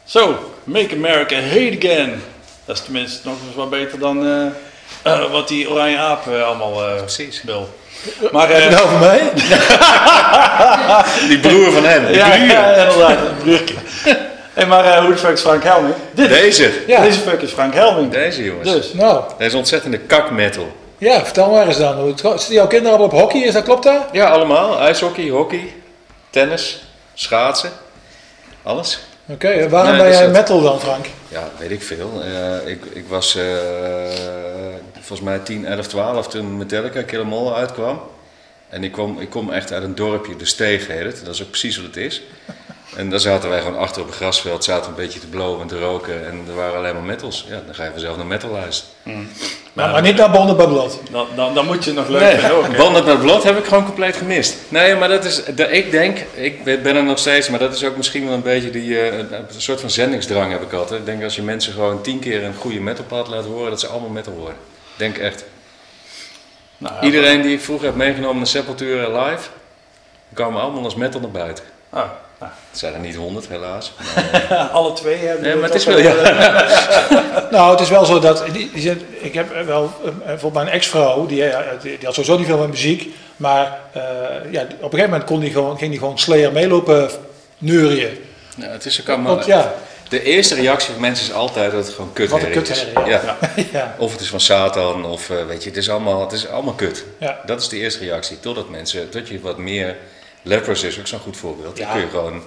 Zo, Make America Hate Again. Dat is tenminste nog eens wat beter dan eh, eh, wat die oranje aap eh, allemaal eh Precies. wil. Maar, eh, het nou voor mij? <laughs> Die broer van hem, die ja, ja, inderdaad, een broertje. hey, maar hoe de fuck is Frank Helming? Dit, Deze. Ja. Deze fuck is Frank Helming. Deze jongens. Dus, Nou, Deze ontzettende kakmetal. ja, vertel maar eens dan. Hoe het- Zitten jouw kinderen allemaal op hockey? Is dat klopt dat? Ja, allemaal. IJshockey, hockey, tennis, schaatsen. Alles. Oké, waarom Nee, ben dus jij dat- metal dan, Frank? Ja, weet ik veel. Eh, ik, ik was eh, volgens mij 10, 11, 12 toen Metallica Kill 'Em All uitkwam. En ik kom, ik kom echt uit een dorpje, de Steeg heet het. Dat is ook precies wat het is. En daar zaten wij gewoon achter op een grasveld, zaten een beetje te blowen en te roken. En er waren alleen maar metals. Ja, dan ga je vanzelf naar metal luisteren. Maar, maar niet naar Bonden bij Blad. dan, dan, dan moet je het nog leuk Nee, ook. Bandit met Blad heb ik gewoon compleet gemist. Nee, maar dat is, de- ik denk, ik ben er nog steeds, maar dat is ook misschien wel een beetje die, eh, een soort van zendingsdrang heb ik altijd. Ik denk als je mensen gewoon tien keer een goede metalplaat laat horen, dat ze allemaal metal worden. Denk echt. Nou, ja, Iedereen die ik vroeger heb meegenomen naar Sepultura live, die kwamen allemaal als metal naar buiten. Oh, nou. Het zijn er niet honderd helaas. <laughs> Alle twee hebben Nee, maar het is wel, ja. <laughs> Nou, het is wel zo dat, die, ik heb wel, eh, bijvoorbeeld mijn ex-vrouw, die, eh, die, had sowieso niet veel met muziek, maar eh, ja, op een gegeven moment kon die gewoon, ging die gewoon Slayer meelopen neurien. Ja, het is ook allemaal... Want ja, De eerste reactie van mensen is altijd dat het gewoon kut Wat een is. kutherrie, Ja. ja. <laughs> Ja. Of het is van Satan, of eh, weet je, het is allemaal, het is allemaal kut. Ja. Dat is de eerste reactie. Totdat mensen, tot je wat meer... Lepers is ook zo'n goed voorbeeld. Die Ja. kun je gewoon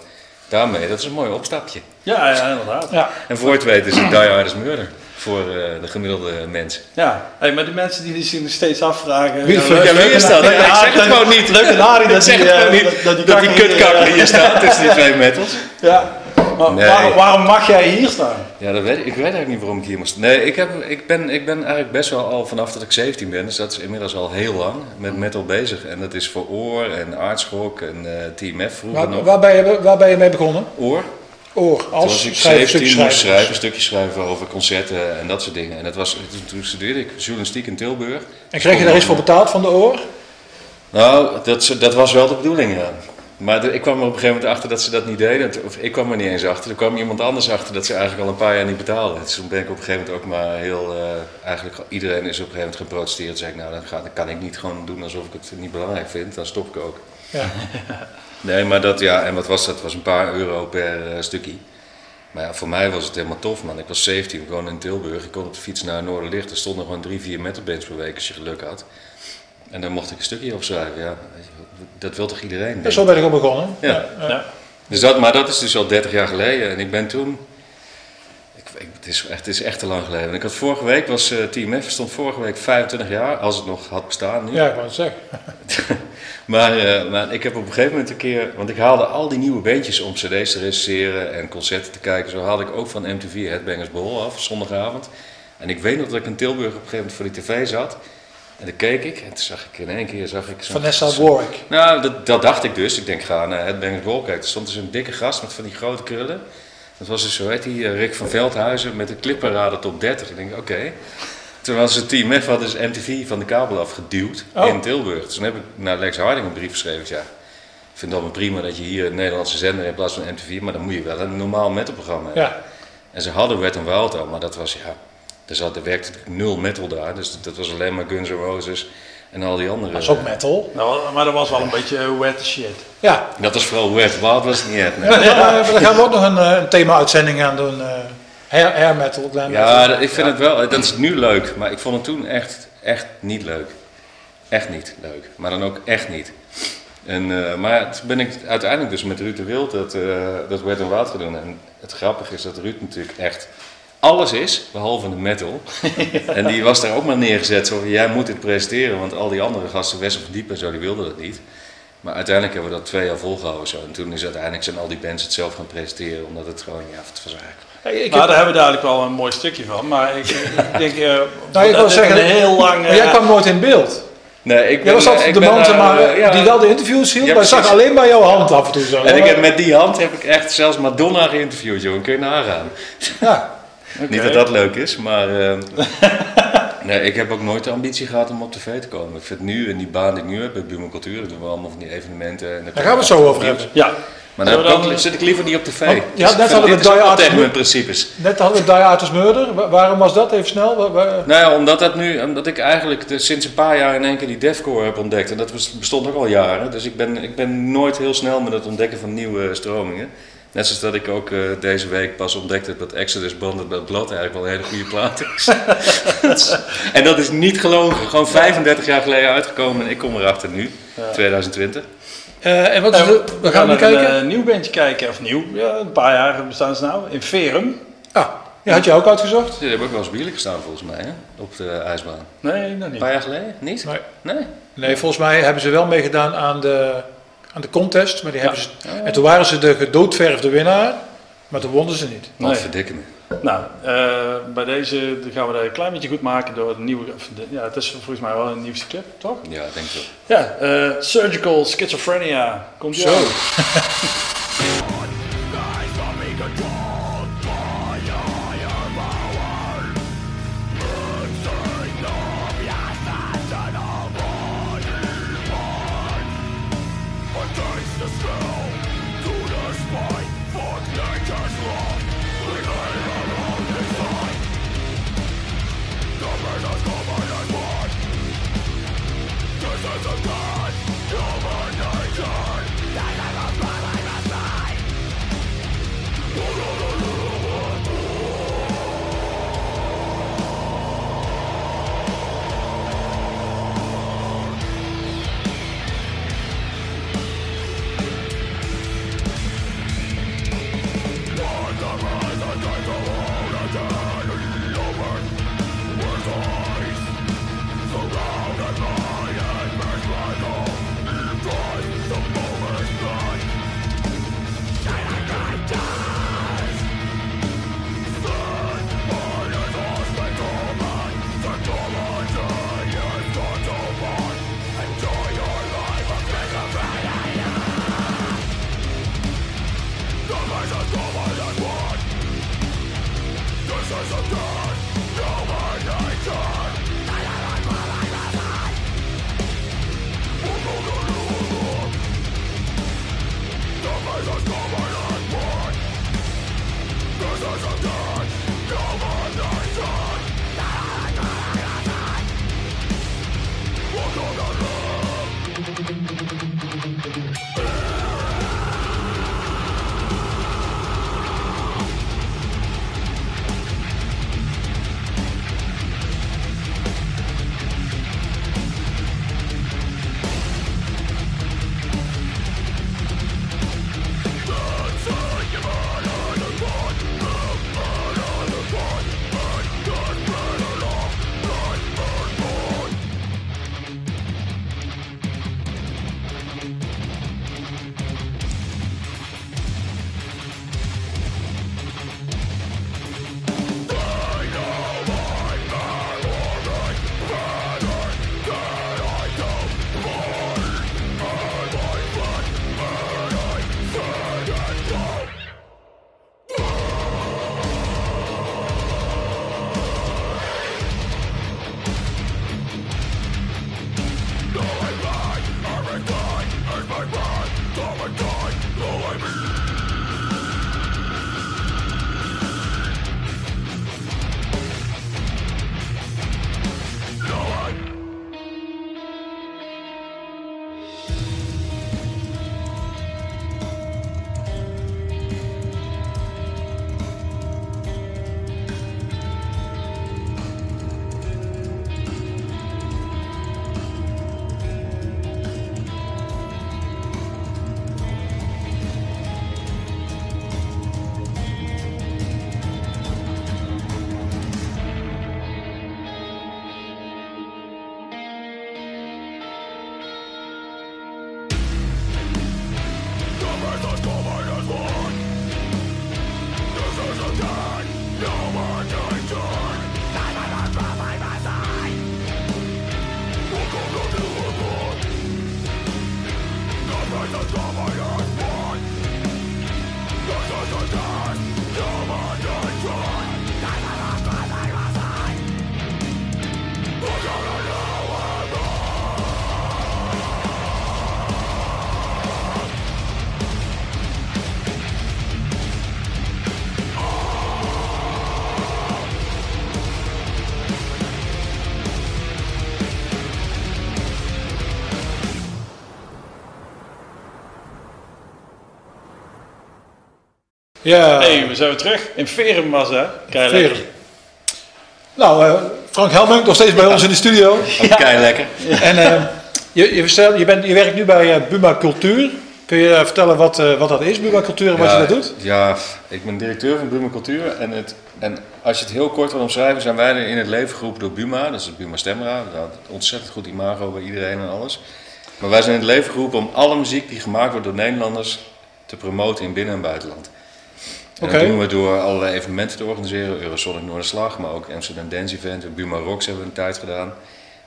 daarmee, dat is een mooi opstapje. Ja, ja, inderdaad. ja. En voor het weet is het Die Hard as Murder voor eh, de gemiddelde mens. Ja, hey, maar die mensen die zich nog steeds afvragen... Wie de ja, Ja, wie is dat? Ja, ik zeg het gewoon niet. Leuk en aardig dat Ik zeg die, het gewoon eh, niet. dat- die Dat die eh, hier staat tussen die twee metals. Ja, maar Nee. waarom, waarom mag jij hier staan? Ja, dat weet ik. Weet eigenlijk niet waarom ik hier moest. Nee, ik, heb, ik, ben, ik ben eigenlijk best wel al vanaf dat ik 17 ben, dus dat is inmiddels al heel lang, met metal bezig. En dat is voor Oor en Aardschok en eh TMF vroeger Waar, nog. waar, ben je, waar ben je mee begonnen? Oor. Oor, Toen als was ik schrijver, 17 stukje moest schrijver. schrijven, stukjes schrijven over concerten en dat soort dingen. En dat was, toen, toen studeerde ik journalistiek in Tilburg. En kreeg je daar iets voor betaald van de oor? Nou, dat, dat was wel de bedoeling, ja. Maar de- ik kwam er op een gegeven moment achter dat ze dat niet deden. Of ik kwam er niet eens achter. Er kwam iemand anders achter dat ze eigenlijk al een paar jaar niet betaalden. Dus toen ben ik op een gegeven moment ook maar heel... eh, eigenlijk iedereen is op een gegeven moment geprotesteerd. Toen zei ik, nou, ga, dat kan ik niet gewoon doen alsof ik het niet belangrijk vind. Dan stop ik ook. Ja. <laughs> Nee, maar dat, ja, en wat was dat? Het was een paar euro per eh, stukje. Maar ja, voor mij was het helemaal tof, man. Ik was 17, ik woonde in Tilburg. Ik kon op de fiets naar Noorderlicht. Er stonden gewoon drie, vier metalbands per week als je geluk had. En daar mocht ik een stukje op schrijven, ja. Dat wil toch iedereen? Ja, zo ben ik ook begonnen. Ja. Ja. Dus dat, maar dat is dus al 30 jaar geleden. En ik ben toen. Ik, ik, het, is echt, het is echt te lang geleden. En ik had vorige week, was eh TMF, stond vorige week 25 jaar, als het nog had bestaan nu. Ja, ik wou het zeggen. <laughs> maar, eh, maar ik heb op een gegeven moment een keer, want ik haalde al die nieuwe bandjes om cd's te recenseren en concerten te kijken. Zo haalde ik ook van MTV Headbangers Ball af, zondagavond. En ik weet nog dat ik in Tilburg op een gegeven moment voor die tv zat. En dan keek ik en toen zag ik in één keer, zag ik Vanessa Warwick. nou, dat, dat dacht ik dus. Ik denk, ga naar het Bangers Ball kijken. Er stond dus een dikke gast met van die grote krullen. Dat was dus, zo heet die, eh, Rick van Veldhuizen met een clipparade top 30. Ik denk, oké. Toen was het team F, had dus MTV van de kabel afgeduwd Oh. in Tilburg. Dus toen heb ik naar Lex Harding een brief geschreven. Ja, ik vind het allemaal prima dat je hier een Nederlandse zender in plaats van MTV, maar dan moet je wel een normaal metalprogramma hebben. Ja. En ze hadden Wet n Wild al, maar dat was, ja, er, zat, er werkte nul metal daar. Dus dat was alleen maar Guns N' Roses en al die andere. Dat is ook metal. Nou, maar dat was wel een beetje wet shit. Ja. Dat was vooral Wet Wild was het niet echt. nee. Ja, maar daar gaan we ook nog een, eh, een thema-uitzending aan doen. eh hair, hair metal, glam Ja, metal. ik vind het wel, dat is nu leuk, maar ik vond het toen echt, echt niet leuk. Echt niet leuk, maar dan ook echt niet. En, eh, maar toen ben ik uiteindelijk dus met Ruud de Wild dat, eh dat Wet n Wild gaan doen. En het grappige is dat Ruud natuurlijk echt alles is, behalve de metal. <laughs> En die was daar ook maar neergezet, zo van, jij moet dit presenteren, want al die andere gasten, Wessel van Diep en zo, die wilden dat niet. Maar uiteindelijk hebben we dat twee jaar volgehouden zo. En toen is uiteindelijk zijn al die bands het zelf gaan presenteren, omdat het gewoon, ja, het was eigenlijk... Hey, ik nou, heb- daar hebben we dadelijk wel een mooi stukje van. Maar ik, ik <laughs> denk, eh nou, ik wil zeggen, een heel lang... maar jij eh, kwam nooit in beeld. Nee, ik Jij was altijd ik de ben man eh, ja. die wel de interviews hield, Ja, maar ik zag alleen maar jouw hand af en toe zo. En ik heb met die hand heb ik echt zelfs Madonna geïnterviewd, joh. Kun je nagaan. Ja. <laughs> Niet dat dat leuk is, maar... eh, <laughs> nee, ik heb ook nooit de ambitie gehad om op tv te komen. Ik vind nu, in die baan die ik nu heb, bij Buurman Cultuur, doen we allemaal van die evenementen. En Daar gaan we het zo over hebben. Ja. Maar dan, ook- zit ik liever niet op tv. Want, ja, Dus net hadden we Die tegen mijn principes. Net hadden we Die Artist Murder. Wa- waarom was dat? Even snel. Nou ja, omdat, dat nu, omdat ik eigenlijk de- sinds een paar jaar in één keer die deathcore heb ontdekt. En dat bes- bestond ook al jaren. Dus ik ben, ik ben nooit heel snel met het ontdekken van nieuwe stromingen. Net zoals dat ik ook eh, deze week pas ontdekte dat Exodus Bonded by Blood eigenlijk wel een hele goede plaat is. <laughs> en dat is niet gelogen. Gewoon 35 jaar geleden uitgekomen en ik kom erachter nu, 2020. Eh, en wat is we gaan nu naar kijken. een eh, nieuw bandje kijken. Of nieuw, ja, een paar jaar bestaan ze nou. In Verum. Ah, die had je ook uitgezocht? Die hebben ook wel eens bielen gestaan volgens mij, hè? op de ijsbaan. Nee, nog Een niet. paar jaar geleden? Niet? Nee. Nee? Nee, volgens mij hebben ze wel meegedaan aan de, aan de contest. Maar die hebben ze, en toen waren ze de gedoodverfde winnaar. Maar toen wonnen ze niet. Wat Nee. verdikken me. Nou, eh, bij deze gaan we dat een klein beetje goed maken door het nieuwe... de- Ja, het is volgens mij wel een nieuwste clip, toch? Ja, ik denk wel. Ja, eh, Surgical Schizophrenia. Komt Zo. <laughs> Ja. Hey, we zijn weer terug. In Verum was hè? Lekker. Nou, eh, Frank Helmunk nog steeds bij ons in de studio. Kei lekker. En eh, je, je, je, bent, je werkt nu bij eh, Buma Cultuur. Kun je vertellen wat, eh, wat dat is, Buma Cultuur, en wat ja, je dat doet? Ja, ik ben directeur van Buma Cultuur. En, het, en als je het heel kort wil omschrijven, zijn wij in het leven geroepen door Buma. Dat is het Buma Stemra. Dat had ontzettend goed imago bij iedereen en alles. Maar wij zijn in het leven geroepen om alle muziek die gemaakt wordt door Nederlanders te promoten in binnen- en buitenland. En dat doen we door allerlei evenementen te organiseren. Eurosonic Noorderslag, maar ook Amsterdam Dance Event. Buma Rocks hebben we een tijd gedaan.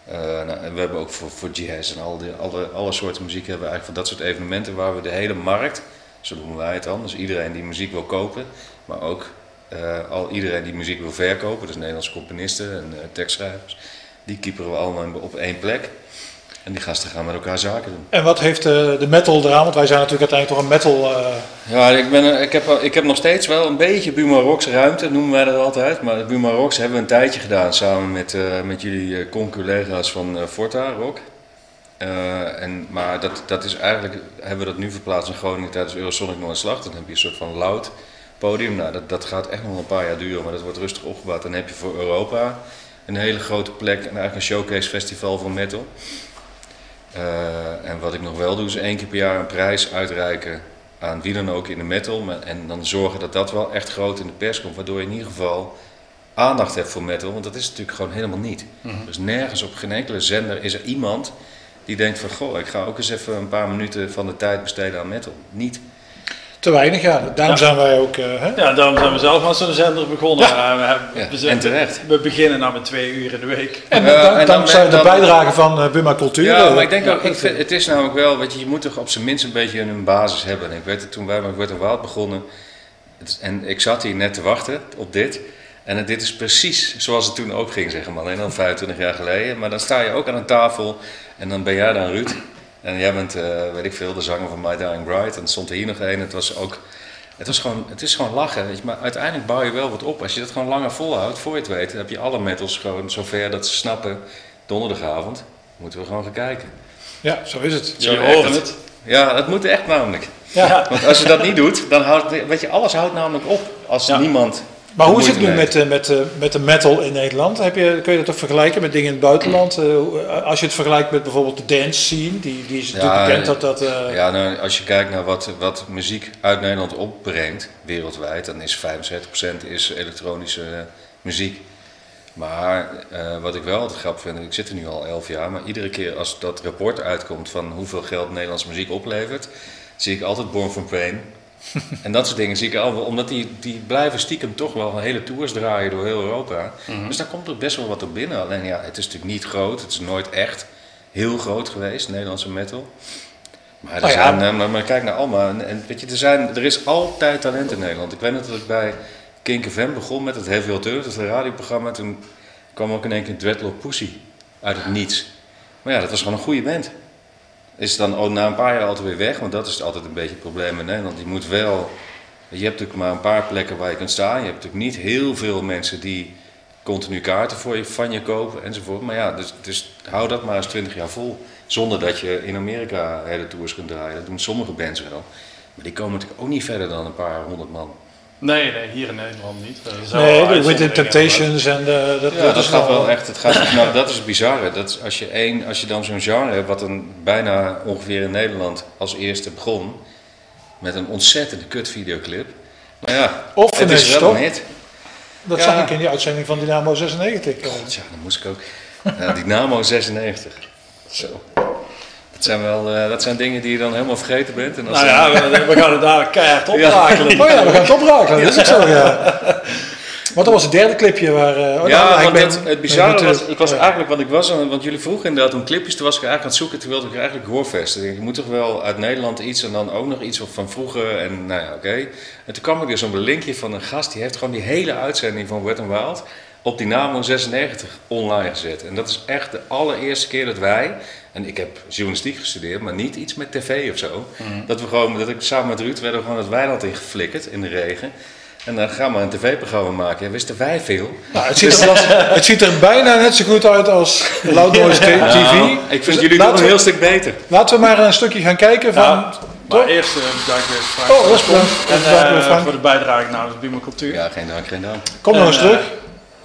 Eh, nou, we hebben ook voor, voor jazz en al die, alle, alle soorten muziek hebben we eigenlijk van dat soort evenementen waar we de hele markt, zo noemen wij het dan, dus iedereen die muziek wil kopen, maar ook eh, al iedereen die muziek wil verkopen, dus Nederlandse componisten en eh, tekstschrijvers, die keeperen we allemaal op één plek. En die gasten gaan met elkaar zaken doen. En wat heeft eh, de metal eraan? Want wij zijn natuurlijk uiteindelijk toch een metal... eh, Ja, ik, ben, er- ik, heb, ik heb nog steeds wel een beetje Buma Rocks ruimte, noemen wij dat altijd. Maar Buma Rocks hebben we een tijdje gedaan samen met, eh, met jullie eh, conculega's van eh, Forta Rock. Eh, en, maar dat, dat is eigenlijk, hebben we dat nu verplaatst in Groningen tijdens Eurosonic Noordslag. Dan heb je een soort van loud podium. Nou, dat, dat gaat echt nog een paar jaar duren, maar dat wordt rustig opgebouwd. Dan heb je voor Europa een hele grote plek en eigenlijk een showcase festival voor metal. Eh, en wat ik nog wel doe is één keer per jaar een prijs uitreiken aan wie dan ook in de metal. En dan zorgen dat dat wel echt groot in de pers komt, waardoor je in ieder geval aandacht hebt voor metal. Want dat is natuurlijk gewoon helemaal niet. Dus nergens op geen enkele zender is er iemand die denkt van... Goh, ik ga ook eens even een paar minuten van de tijd besteden aan metal. Niet. Te weinig, ja. Daarom Ja. zijn wij ook... eh, hè? Ja, daarom zijn we zelf aan zo'n zender begonnen. Eh, we, hebben- Ja, we, zijn- en terecht. we beginnen nou met twee uur in de week. En dan- en dan dankzij ben- de bijdrage van eh, Buma Cultuur. Ja, eh, maar ik denk ook, ik vind, het is namelijk wel, weet je, je moet toch op zijn minst een beetje een basis hebben. En ik weet het toen wij met Word en Wild begonnen, het- en ik zat hier net te wachten op dit. En dit is precies zoals het toen ook ging, zeg maar, alleen al 25 jaar geleden. Maar dan sta je ook aan een tafel en dan ben jij dan Ruud. En jij bent, eh, weet ik veel, de zanger van My Dying Bride. En er stond er hier nog een. Het was ook, het was gewoon, het is gewoon lachen, weet je. Maar uiteindelijk bouw je wel wat op. Als je dat gewoon langer volhoudt, voor je het weet, heb je alle metals gewoon zover dat ze snappen. Donderdagavond moeten we gewoon gaan kijken. ja, zo is het. Zo Je het. Ja, dat moet echt namelijk. Ja. Want als je dat niet doet, dan houdt, weet je, alles houdt namelijk op als Ja. niemand. Maar hoe is het nu met, eh, met, eh, met de metal in Nederland? Heb je, kun je dat toch vergelijken met dingen in het buitenland? Eh, als je het vergelijkt met bijvoorbeeld de dance scene, die, die is natuurlijk Ja, bekend dat dat... Ja, nou, als je kijkt naar wat, wat muziek uit Nederland opbrengt, wereldwijd, dan is 75% is elektronische muziek. Maar wat ik wel altijd grappig vind, ik zit er nu al 11 jaar, maar iedere keer als dat rapport uitkomt van hoeveel geld Nederlandse muziek oplevert, zie ik altijd Born from Pain. <laughs> en dat soort dingen zie ik al, omdat die, die blijven stiekem toch wel hele tours draaien door heel Europa. Dus daar komt er best wel wat op binnen. Alleen ja, het is natuurlijk niet groot, het is nooit echt heel groot geweest, Nederlandse metal. Maar, er zijn, eh, maar, maar kijk naar Alma. En, en weet je, er, zijn, er is altijd talent in Nederland. Ik weet dat ik bij Kink FM begon met het Heavy Alternative, dat is een radioprogramma. Toen kwam ook in één keer Dreadlock Pussy uit het niets. Maar ja, dat was gewoon een goede band. Is dan ook na een paar jaar altijd weer weg, want dat is altijd een beetje het probleem in Nederland. Je moet wel, je hebt natuurlijk maar een paar plekken waar je kunt staan. Je hebt natuurlijk niet heel veel mensen die continu kaarten voor je, van je kopen enzovoort. Maar ja, dus, dus hou dat maar eens 20 jaar vol. Zonder dat je in Amerika hele tours kunt draaien. Dat doen sommige bands wel. Maar die komen natuurlijk ook niet verder dan een paar honderd man. Nee, nee, hier in Nederland niet. Zijn nee, de Within uitzonderingen, Temptations en de, dat, Ja, dat dat gaat wel- echt. Het gaat, nou, dat is het bizarre. Dat is als, je één, als je dan zo'n genre hebt, wat een, bijna ongeveer in Nederland als eerste begon, met een ontzettende kut videoclip. Maar ja, Of het is wel een hit. Dat Ja. zag ik in die uitzending van Dynamo 96. eh. God, ja, dan moest ik ook. Ja, Dynamo 96. Zo. Dat zijn wel eh, dat zijn dingen die je dan helemaal vergeten bent. En Nou ja, we, we gaan het daar keihard <laughs> oprakelen. Oh ja, we gaan het oprakelen. Dat is ook zo, ja. Want dat was het derde clipje waar... eh, oh, ja, nou, ik want ben- het, het bizarre eh, was, ik was eigenlijk, want ik was, want jullie vroegen inderdaad om clipjes, toen was ik eigenlijk aan het zoeken, toen wilde ik eigenlijk Warfest. Ik denk, ik moet toch wel uit Nederland iets en dan ook nog iets van vroeger en nou ja, oké. En toen kwam ik dus op een linkje van een gast, die heeft gewoon die hele uitzending van Wet n Wild op Dynamo 96 online gezet. En dat is echt de allereerste keer dat wij, en ik heb journalistiek gestudeerd, maar niet iets met tv of zo, dat we gewoon, dat ik samen met Ruud werden we gewoon het weiland ingeflikkerd in de regen. En dan gaan we een tv-programma maken. Ja, wisten wij veel. Nou, het, <laughs> ziet er, het ziet er bijna net zo goed uit als Loud Noise TV. Nou, ik vind Dus jullie doen een heel stuk beter. Laten we maar een stukje gaan kijken van Ja. Maar Toch? eerst uh, bedankt weer Frank. Oh, En bedankt weer eh, Frank. voor de bijdrage namens Buma Cultuur. Ja, geen dank, geen dank. Kom nog En, eens eh, terug.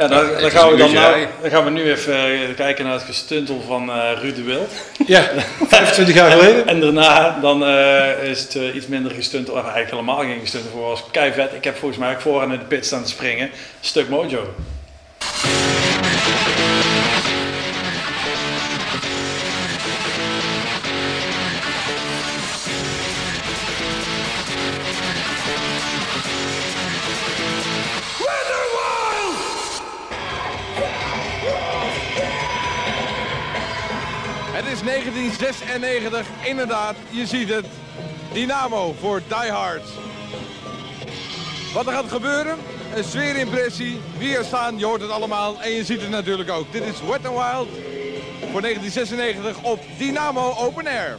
Ja, dan, gaan we dan, nou, dan gaan we nu even eh, kijken naar het gestuntel van eh Ruud de Wild. Ja, 25 jaar geleden. <laughs> En daarna dan, eh, is het iets minder gestuntel, of eigenlijk helemaal geen gestuntel voor was kei vet. Ik heb volgens mij ook vooraan in de pit staan te springen. Stuk mojo. 1996, inderdaad, je ziet het. Dynamo voor Die Hard. Wat er gaat gebeuren? Een sfeerimpressie. Wie er staan, je hoort het allemaal en je ziet het natuurlijk ook. Dit is Wet n Wild voor 1996 op Dynamo Open Air.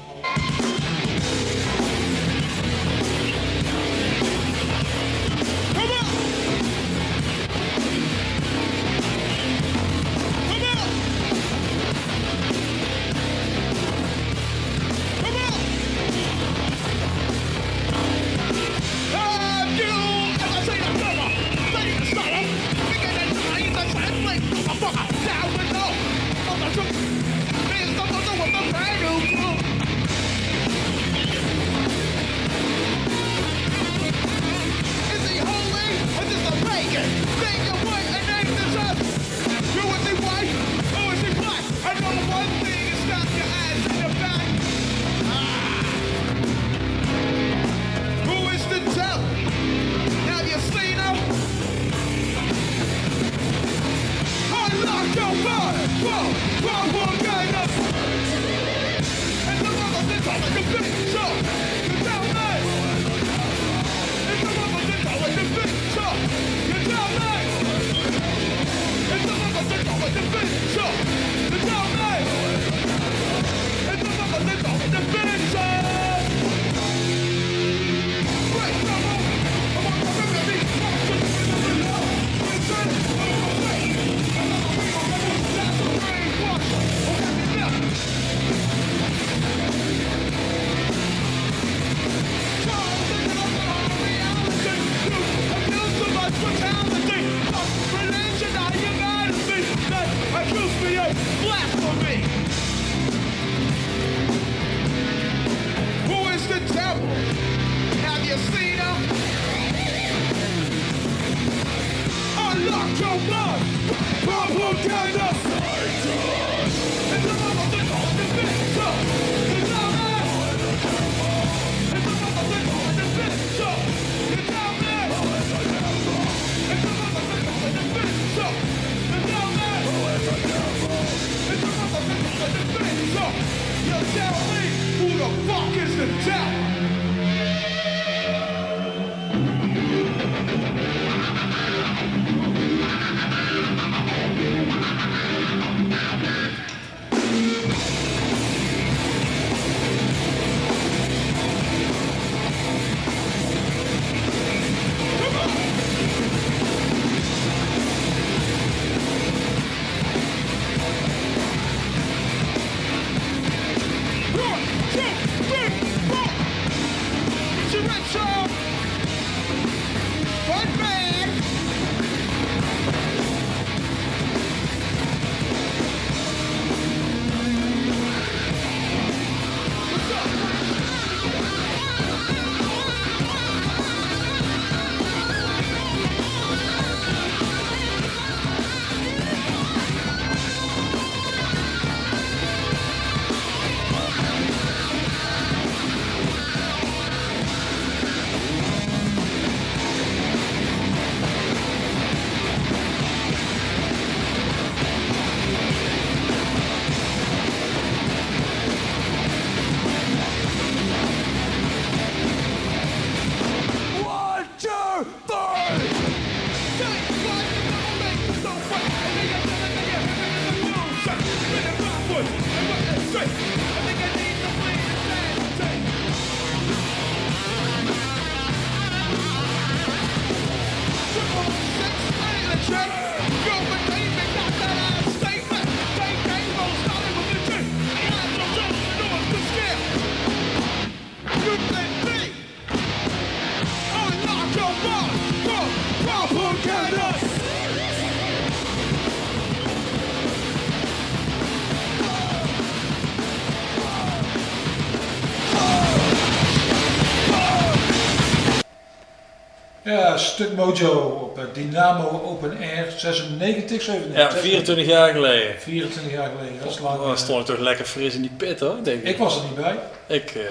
Stuk Mojo op eh, Dynamo Open Air 96, 97. Ja, 24 jaar geleden. 24 jaar geleden, dat is lang. Dan stond ik toch lekker fris in die pit hoor, denk ik. Ik was er niet bij. Ik, eh,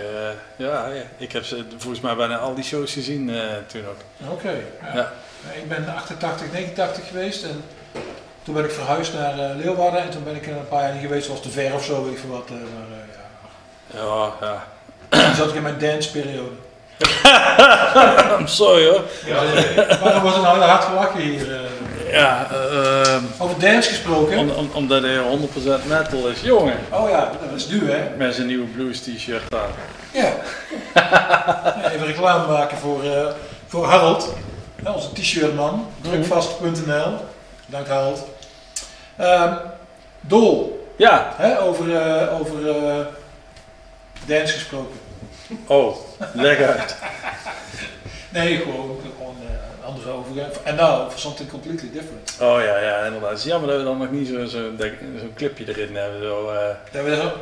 ja, ja, ik heb ze volgens mij bijna al die shows gezien eh, toen ook. Oké. ja. Ja. Ik ben 88, 89 geweest en toen ben ik verhuisd naar eh, Leeuwarden en toen ben ik er een paar jaar niet geweest, zoals de ver of zo, weet ik veel wat. eh, maar, eh, Ja, ja. ja. Toen zat ik in mijn danceperiode. <laughs> I'm sorry hoor. Ja, waarom wordt er nou hard gelachen hier? eh? Ja, eh, Over dance gesproken. om, om, omdat hij 100% metal is. Jongen, Oh ja, dat is duur hè? met zijn nieuwe blues t-shirt aan. Ja. <laughs> Even reclame maken voor, eh, voor Harold, onze t-shirtman, drukvast.nl. Dank Harold. Ehm Dol, Ja, hè, over, over dance gesproken. oh, leg uit. <laughs> Nee, gewoon, gewoon eh, andere over. En nou, for something completely different. Oh ja, ja, inderdaad. Het is jammer dat we dan nog niet zo'n zo, clipje erin hebben. Zo, eh, Dat we zo,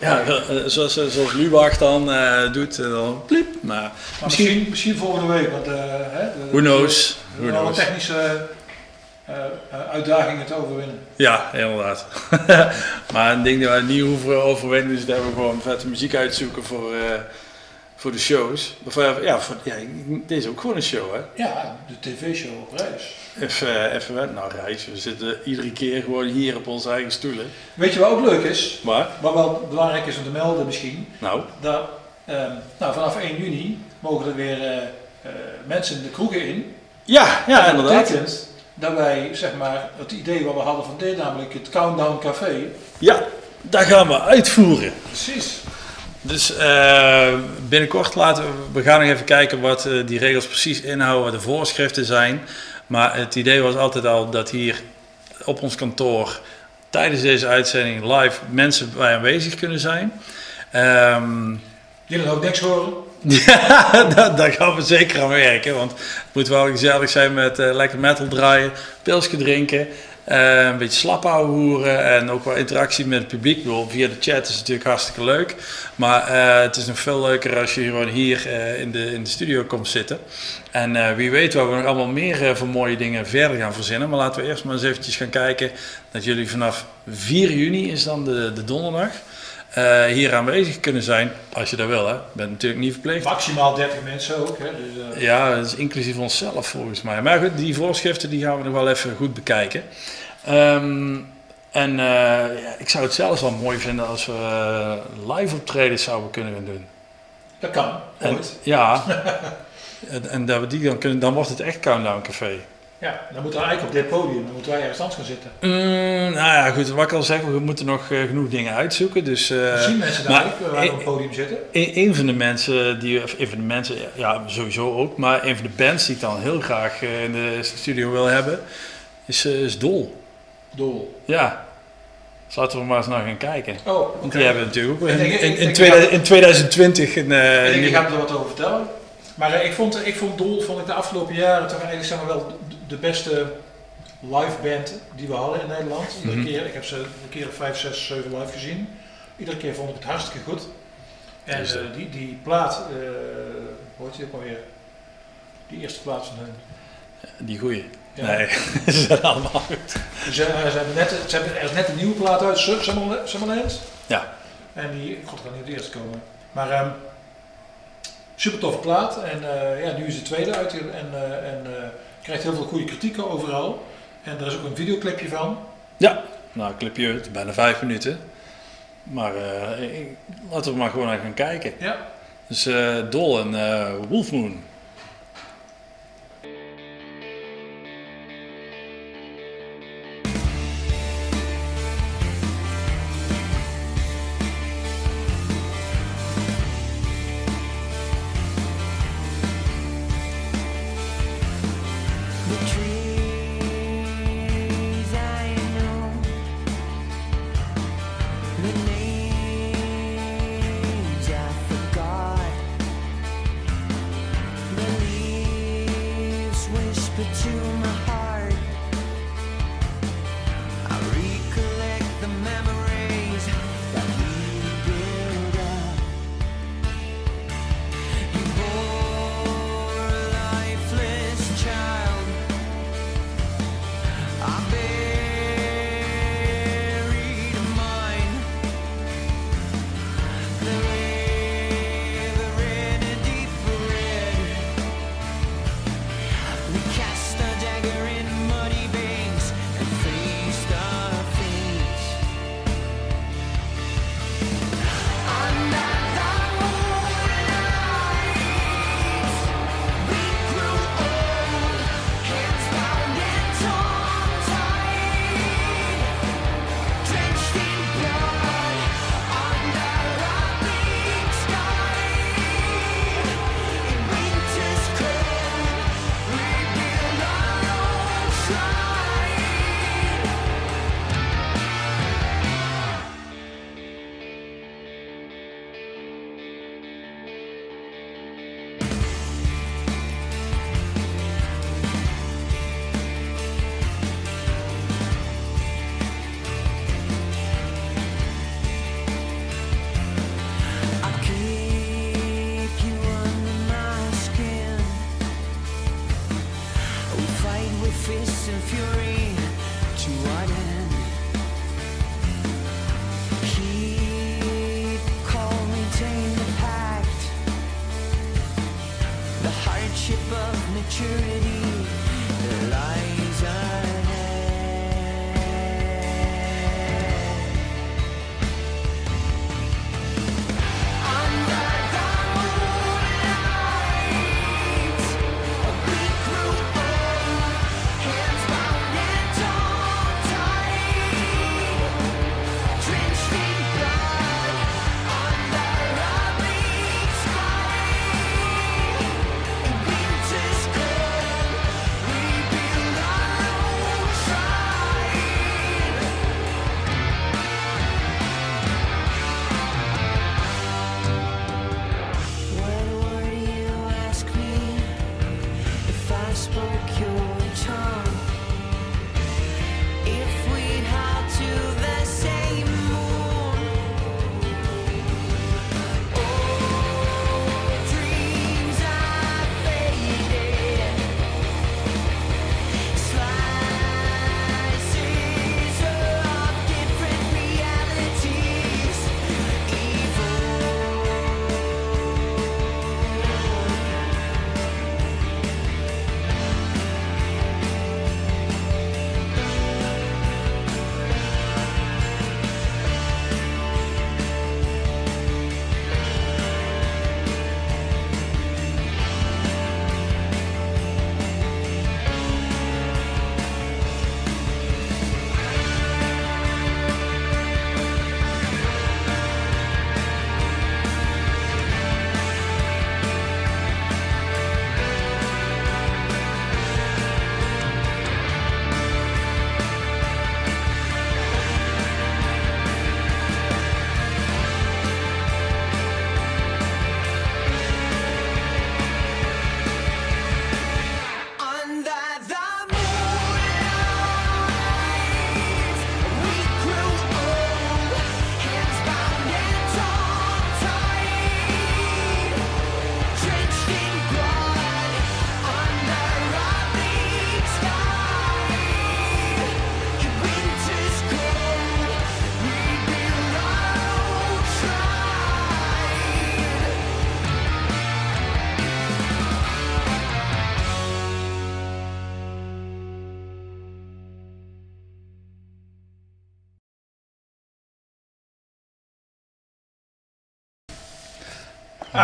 ja, eh, zoals, zoals Lubach dan eh, doet, eh, dan pliep. Maar maar misschien, misschien, misschien volgende week, want eh, hè, de- who knows, We who hebben knows. technische eh, eh, uitdagingen te overwinnen. Ja, inderdaad. <laughs> maar een ding dat we niet hoeven overwinnen is dat we gewoon vette muziek uitzoeken voor, eh, voor de shows. Of, eh, ja, voor, ja, dit is ook gewoon een show, hè. Ja, de tv-show op reis. Even, eh, even. Nou, Reis, we zitten iedere keer gewoon hier op onze eigen stoelen. Weet je wat ook leuk is? Maar, Wat wel belangrijk is om te melden misschien, nou, dat ehm, nou, vanaf 1 juni mogen er weer eh, mensen de kroegen in. ja, ja, dat inderdaad. betekent dat wij zeg maar, het idee wat we hadden van dit, namelijk het Countdown Café. Ja, dat gaan we uitvoeren. Precies. Dus eh, binnenkort laten we, we gaan nog even kijken wat eh, die regels precies inhouden, wat de voorschriften zijn. Maar het idee was altijd al dat hier op ons kantoor tijdens deze uitzending live mensen bij aanwezig kunnen zijn. Ehm, Die dan ook niks horen. <laughs> ja, daar, daar gaan we zeker aan werken. Want het moet wel gezellig zijn met eh, lekker metal draaien, pilsje drinken. Eh, een beetje slap hoeren en ook wel interactie met het publiek. Ik bedoel, via de chat is natuurlijk hartstikke leuk. Maar eh, het is nog veel leuker als je gewoon hier eh, in, de, in de studio komt zitten. En wie weet waar we nog allemaal meer van mooie dingen verder gaan verzinnen. Maar laten we eerst maar eens eventjes gaan kijken dat jullie vanaf 4 juni is dan de, de donderdag. Eh, hier aanwezig kunnen zijn, als je dat wil. Hè. Bent natuurlijk niet verplicht. Maximaal 30 mensen ook. Hè? Dus, eh, Ja, dat is inclusief onszelf volgens mij. Maar goed, die voorschriften die gaan we nog wel even goed bekijken. Ehm, en eh, ja, ik zou het zelfs wel mooi vinden als we live optredens zouden kunnen gaan doen. dat kan, En, ooit. ja, <laughs> en, en dat we die dan kunnen, dan wordt het echt Countdown Café. Ja, dan moeten we eigenlijk op dit podium, dan moeten wij ergens anders gaan zitten. Mm, nou ja, goed, wat ik al zeg, we moeten nog eh, genoeg dingen uitzoeken. Dus, eh, Zien mensen daar ook, waar we op e- het podium zitten? Een, een van de mensen die, of een van de mensen, ja sowieso ook, maar een van de bands die ik dan heel graag eh, in de studio wil hebben, is, eh, is Dol. Dol. Ja. Dus laten we maar eens naar gaan kijken. Oh. Want die hebben natuurlijk ook in, in, in, ik 2000 ga- in 2020 een eh, Ik denk, er wat over vertellen. Maar eh, ik, vond, ik vond Dol vond ik de afgelopen jaren toch eigenlijk zeg maar wel de- beste live band die we hadden in Nederland. Iedere Mhm. keer, ik heb ze een keer of vijf, zes, zeven live gezien. Iedere keer vond ik het hartstikke goed. En Dus, eh, die, die plaat, eh hoe heet die ook alweer? Die eerste plaat van hun. Die goeie. Ja. Nee, <laughs> ze zijn allemaal goed. Ze, eh, ze hebben net, ze hebben, er is net een nieuwe plaat uit, Su- Summerland. Ja. En die, god, kan niet op de eerste komen. Maar ehm super toffe plaat. En ja, nu is de tweede uit en, en krijgt heel veel goede kritieken overal. En er is ook een videoclipje van. Ja, nou, een clipje, het is bijna vijf minuten. Maar eh, ik- laten we maar gewoon even gaan kijken. Ja. Dus eh, Dol en eh Wolfmoon.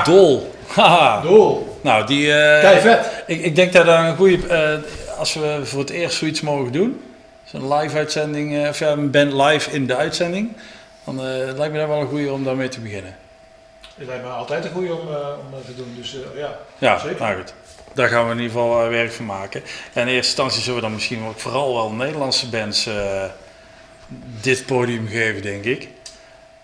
Dol. Haha. Dol. Nou, die... eh, vet. Ik, ik denk dat dat een goede... eh, als we voor het eerst zoiets mogen doen, zo'n live uitzending, eh, of ja, een band live in de uitzending, dan eh, lijkt me dat wel een goede om daarmee te beginnen. Het lijkt me altijd een goede om, eh, om dat te doen. Dus eh, ja, Ja, zeker. nou goed. Daar gaan we in ieder geval werk van maken. En in eerste instantie zullen we dan misschien ook vooral wel Nederlandse bands eh, dit podium geven, denk ik.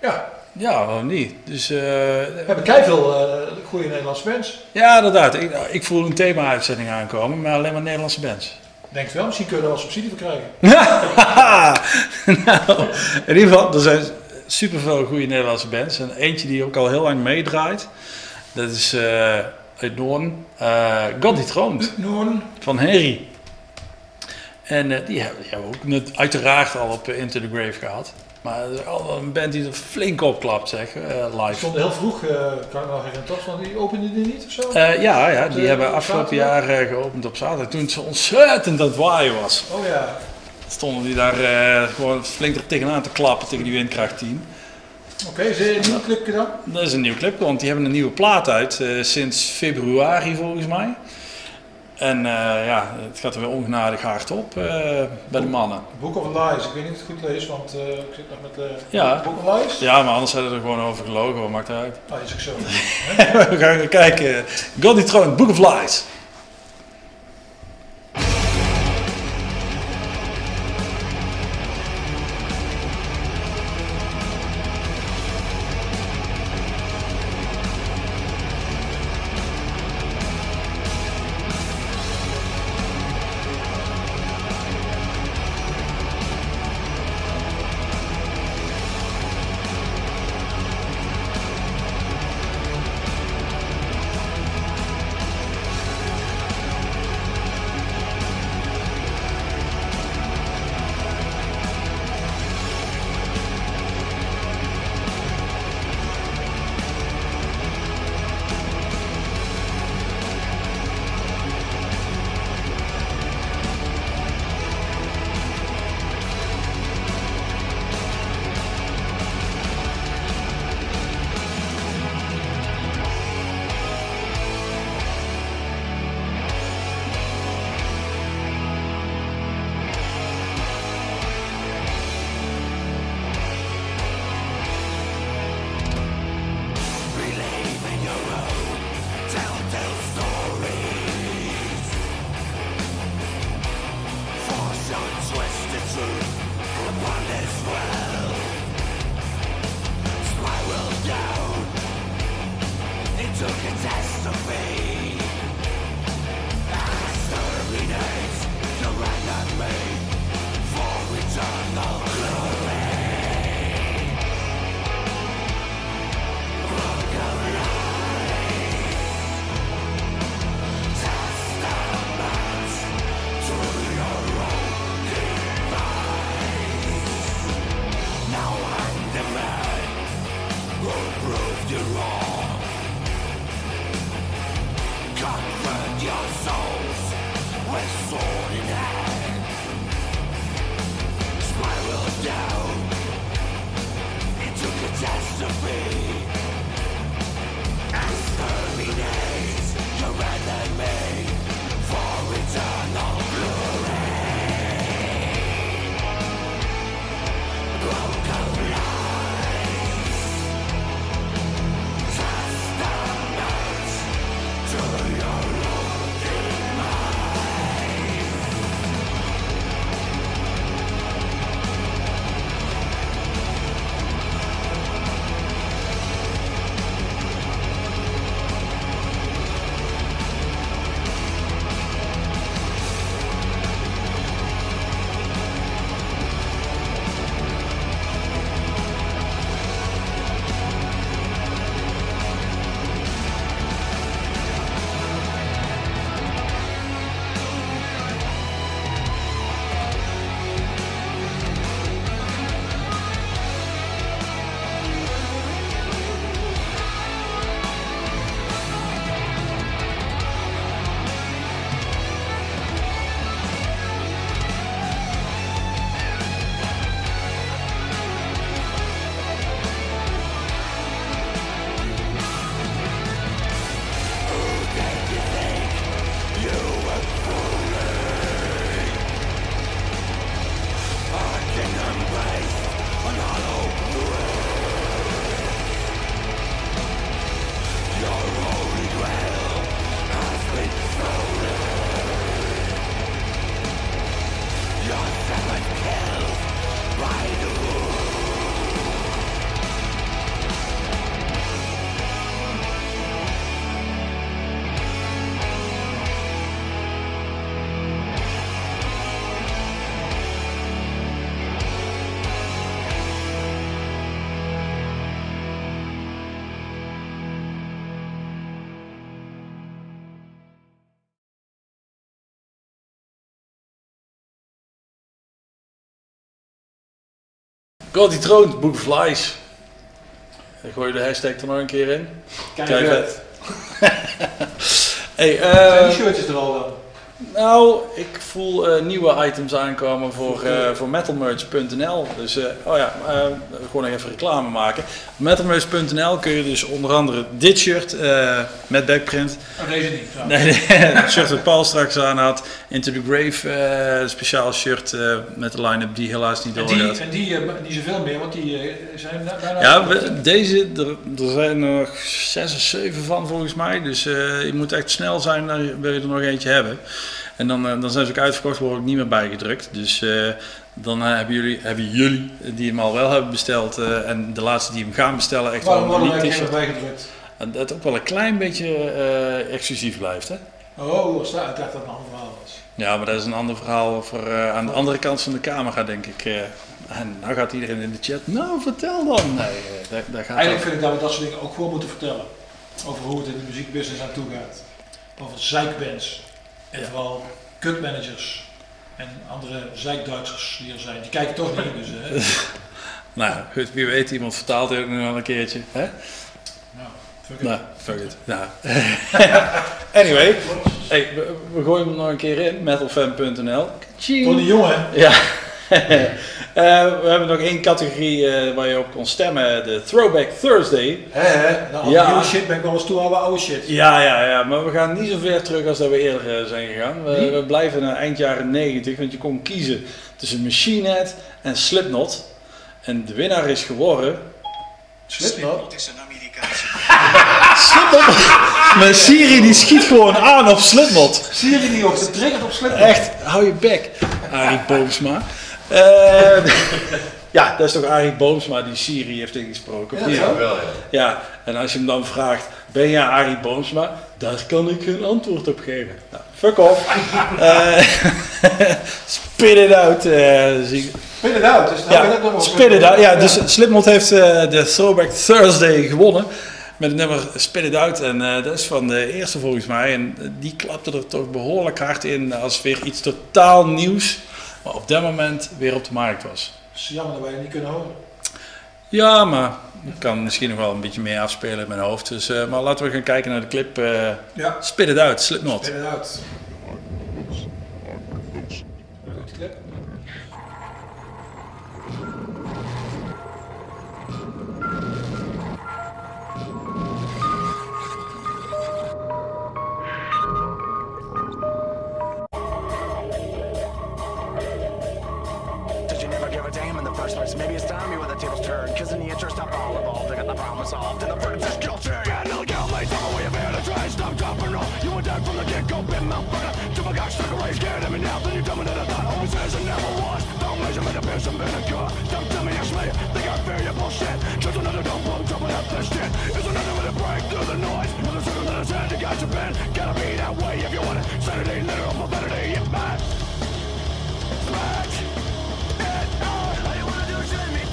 Ja. Ja, waarom niet? Dus, eh, We hebben veel eh, goede Nederlandse bands. ja, inderdaad. Ik, ik voel een thema-uitzending aankomen, maar alleen maar Nederlandse bands. Denk wel, misschien kunnen we wel subsidie voor krijgen. <laughs> nou, in ieder geval, er zijn superveel goede Nederlandse bands. En eentje die ook al heel lang meedraait, dat is eh, uit Noorn. eh God die troont. Noorn. Van Henry. En die, hebben, die hebben we ook net, uiteraard al op Into the Grave gehad. Maar het is een band die er flink opklapt, zeg, eh, Die live. stond heel vroeg, eh, kan ik me herinneren, toch? Want die opende die niet of zo? Eh, ja, ja, Op die hebben op afgelopen jaar geopend op zaterdag. Toen het zo ontzettend aan het waaien was. Oh ja. Stonden die daar gewoon flink er tegenaan te klappen tegen die windkracht 10. Oké, is er een nieuw clipje dan? Dat is een nieuw clip, want die hebben een nieuwe plaat uit sinds februari volgens mij. En eh, ja, het gaat er weer ongenadig hard op eh, bij de mannen. Book of Lies, ik weet niet of ik het goed lees, want eh, ik zit nog met Ja. Book of Lies. Ja, maar anders hadden we er gewoon over gelogen, wat maakt het uit. Ah, is ook zo. <laughs> we gaan kijken. God die troont, Book of Lies. God die troont, Book of Lies. Ik gooi de hashtag er nog een keer in. Kijk, Kijk vet. <laughs> hey, Zijn eh, die shirtjes er al wel? nou, ik voel eh, nieuwe items aankomen voor, eh, voor metalmerch.nl. Dus, eh, oh ja, eh, gewoon nog even reclame maken. Metalmerch.nl kun je dus onder andere dit shirt eh, met backprint. Oh, deze niet. Nee, <laughs> het shirt dat Paul straks aan had. Into the Grave, eh, speciaal shirt eh, met de line-up die helaas niet En doorgaat. die, en die, eh, die zoveel meer, want die eh, zijn bijna... Ja, we- deze, er, er zijn nog zes of zeven van volgens mij. Dus eh, je moet echt snel zijn, dan wil je er nog eentje hebben. En dan, eh, dan zijn ze ook uitverkocht, worden ook niet meer bijgedrukt. Dus eh, dan eh, hebben, jullie, hebben jullie, die hem al wel hebben besteld, en de laatste die hem gaan bestellen, echt Waarom wel een uniek t-shirt. bijgedrukt? En dat ook wel een klein beetje exclusief blijft, hè? Oh, ik dacht dat het een ander verhaal was. Ja, maar dat is een ander verhaal voor aan de andere kant van de camera, denk ik. en nou gaat iedereen in de chat, nou vertel dan. Nee, daar, daar gaat Eigenlijk vind ik dat we dat soort dingen ook gewoon moeten vertellen. Over hoe het in de muziekbusiness aan toe gaat. Over zeikbands. En vooral kutmanagers. En andere zeikduitsers die er zijn. Die kijken toch niet, dus... eh, <laughs> Nou, goed, wie weet, iemand vertaalt het nog wel een keertje. Hè? nou, fuck it. Nou, fuck it. Nou. <laughs> anyway, hey, we, we gooien hem nog een keer in, metalfan.nl. Tony Jongen. Ja. <laughs> Eh, we hebben nog één categorie eh, waar je op kon stemmen, de Throwback Thursday. Hè, hè? Nou, Ja. nieuwe shit ben ik wel eens toe aan we oude shit. Ja, ja, ja, maar we gaan niet zo ver terug als dat we eerder eh, zijn gegaan. We, we blijven naar eind jaren 90, want je kon kiezen tussen Machine Head en Slipknot. En de winnaar is geworden... Slipknot? Slipknot? Mijn <laughs> Siri die schiet gewoon aan op Slipknot. Siri die ook getriggerd op Slipknot. Echt, hou je bek, Arie Boomsma. Eh, ja, dat is toch Arie Boomsma die Siri heeft ingesproken? Ja. Wel, ja. Ja, en als je hem dan vraagt, ben jij Arie Boomsma? Daar kan ik geen antwoord op geven. Nou, fuck off. <laughs> Eh, <laughs> spit it out. zie- Spit it out. Dus nog ja, wel- spit it out. Ja, dus Slipknot heeft de Throwback Thursday gewonnen. Met het nummer Spit It Out. En dat is van de eerste volgens mij. En die klapte er toch behoorlijk hard in als weer iets totaal nieuws. Maar op dat moment weer op de markt was. Het is jammer dat wij het niet kunnen horen. Ja, maar ik kan misschien nog wel een beetje meer afspelen in mijn hoofd. Dus, eh, maar laten we gaan kijken naar de clip. eh Ja. Spit It Out, Slipknot. Spit it out. Interest of all involved, I got the problem solved. And the verdict's is guilty. No girl, mate, tell me where you've been. I try and stop, drop, and roll. You were dead from the get-go, been my brother. To my cock, stuck away, scared of me now. Then you tell me that I thought always is and never was. Don't measure me to piss and vinegar. Don't tell me it's me. Think I fear your bullshit. Just another dumb bum jumping up this shit. Is another way to break through the noise. With a circle in his head, you got your pen. Gotta be that way if you want it. Sanity, literal profanity, yeah, man. Smash! It out! All you wanna do is shut me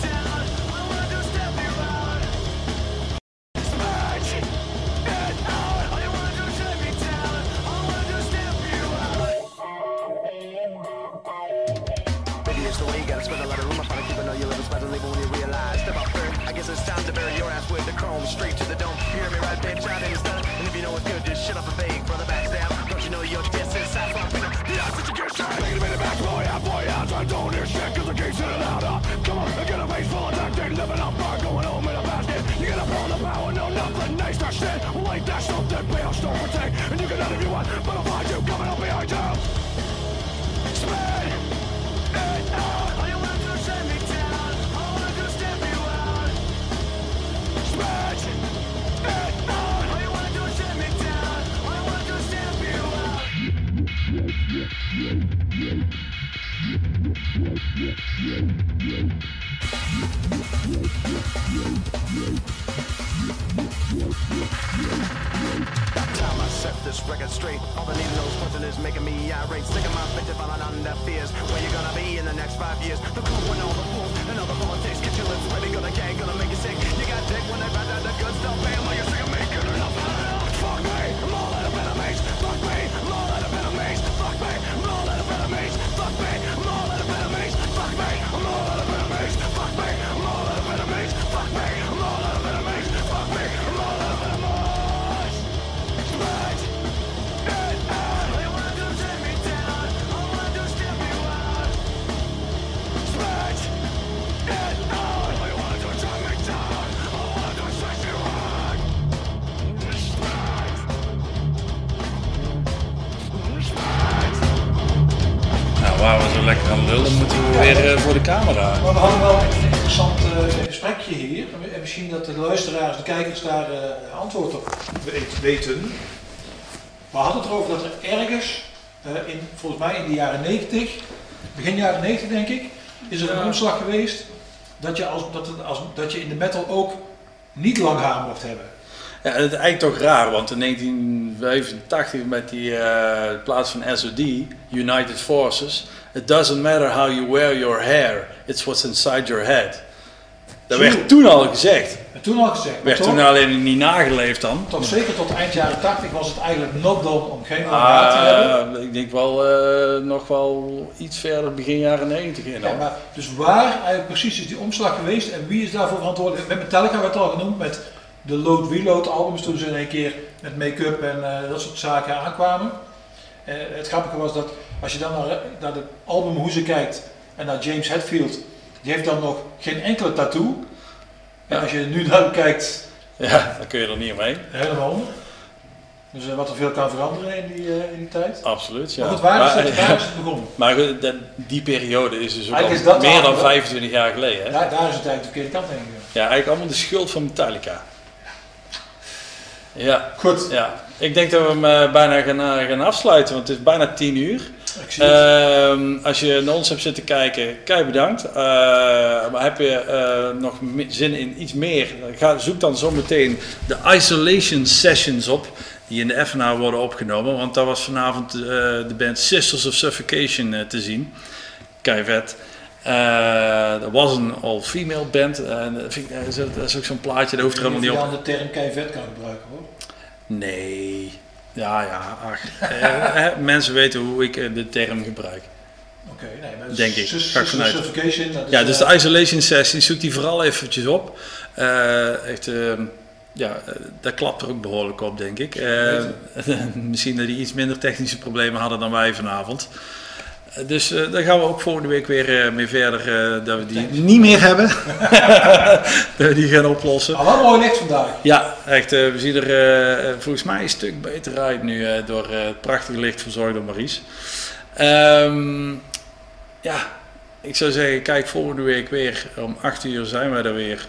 with the to the dome. You hear me right? Shot and it's done. And if you know it's good, just shut up and fake for the backstab. Don't you know your guess is south from the odds that you get shot. Take it a minute back, boy, out, boy, out. Try don't hear shit, cause the gate's in and out. Uh. Come on, I get a face full of duct tape, living on bar, going home in a basket. You gotta pull the power, no, nothing nice, that shit. Well, ain't that something, pale, don't protect. And you can let if you want, but I'll Fuck me, I'm all out of enemies. Out dan moeten we weer eh, voor de camera. Maar we hadden wel een interessant eh, gesprekje hier. En misschien dat de luisteraars, de kijkers daar eh, antwoord op weten. We hadden het erover dat er ergens, eh, in, volgens mij in de jaren 90, begin jaren 90 denk ik, is er een omslag geweest dat je, als, dat, als, dat je in de metal ook niet lang haar mocht hebben. Ja, het is eigenlijk toch raar, want in 1985 met die eh, plaats van SOD, United Forces, it doesn't matter how you wear your hair, it's what's inside your head. Dat werd toen al gezegd. En toen al gezegd. Werd toch- toen alleen niet nageleefd dan. Toch zeker tot eind jaren 80 was het eigenlijk not done om geen lang haar te hebben. Ah, ik denk wel eh, nog wel iets verder begin jaren 90 in. Ja, maar dus waar eigenlijk precies is die omslag geweest en wie is daarvoor verantwoordelijk? Met Metallica werd al genoemd, met de Load Reload albums toen ze in één keer met make-up en eh, dat soort zaken aankwamen. Eh, het grappige was dat als je dan naar, naar de albumhoezen kijkt en naar James Hetfield, die heeft dan nog geen enkele tattoo. En als je nu naar hem kijkt, Ja, dan kun je er niet omheen. helemaal onder. Dus eh, wat er veel kan veranderen in die, eh, in die tijd. Absoluut, ja. Maar goed, waar is het, waar is het begonnen? Maar goed, die periode is dus ook is meer dan de- 25 jaar geleden. Hè? Daar, daar is het eigenlijk de verkeerde kant heen gegaan. Ja, eigenlijk allemaal de schuld van Metallica. Ja. Goed. Ja. Ik denk dat we hem eh, bijna gaan, gaan afsluiten, want het is bijna 10 uur. Ehm, als je naar ons hebt zitten kijken, kei bedankt. Eh, maar heb je eh, nog zin in iets meer? Ga, zoek dan zometeen de isolation sessions op. Die in de FNA worden opgenomen. Want daar was vanavond eh, de band Sisters of Suffocation te zien. Kei vet. Dat was een all-female band. En dat, is- ook zo'n plaatje, dat hoeft er helemaal niet op. Jan de term kei vet kan gebruiken hoor. Nee. Ja, ja. Ach. Eh, eh, mensen weten hoe ik eh, de term gebruik. Oké, nee, maar Denk ik. Ga vanuit. ja, dus de isolation sessie, zoek die vooral eventjes op. Eh, echt, eh, ja, dat klapt er ook behoorlijk op, denk ik. <laughs> Misschien dat die iets minder technische problemen hadden dan wij vanavond. Dus eh, daar gaan we ook volgende week weer eh, mee verder, eh, dat we die niet meer hebben. <laughs> dat we die gaan oplossen. Ah, wat mooi licht vandaag. Ja, echt. eh, we zien er volgens mij een stuk beter uit nu eh, door eh, het prachtige licht verzorgd door Maries. Ehm, ja, ik zou zeggen, kijk volgende week weer. Om 8 uur zijn wij er weer.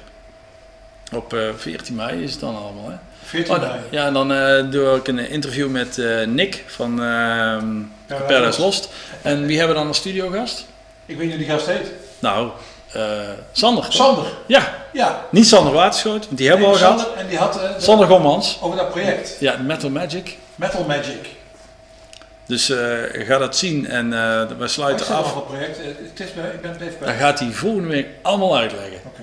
Op eh 14 mei is het dan allemaal, hè? 14 Oh. Ja, en dan eh, doe ik een interview met eh, Nick van Paradise Lost. En wie hebben we dan als studiogast? Ik weet niet hoe die gast heet. Nou, eh, Sander. toch? Sander. Ja. Ja. Niet Sander Waterschoot, want die hebben we al Nee, gehad. Sander, En die had de- Sander Gommans. over dat project. Ja, Metal Magic. Metal Magic. Dus ga dat zien en eh we Ik sluiten nog af. het project. Het is, bij- ik ben het even Dan kwijt. gaat hij volgende week allemaal uitleggen. Oké.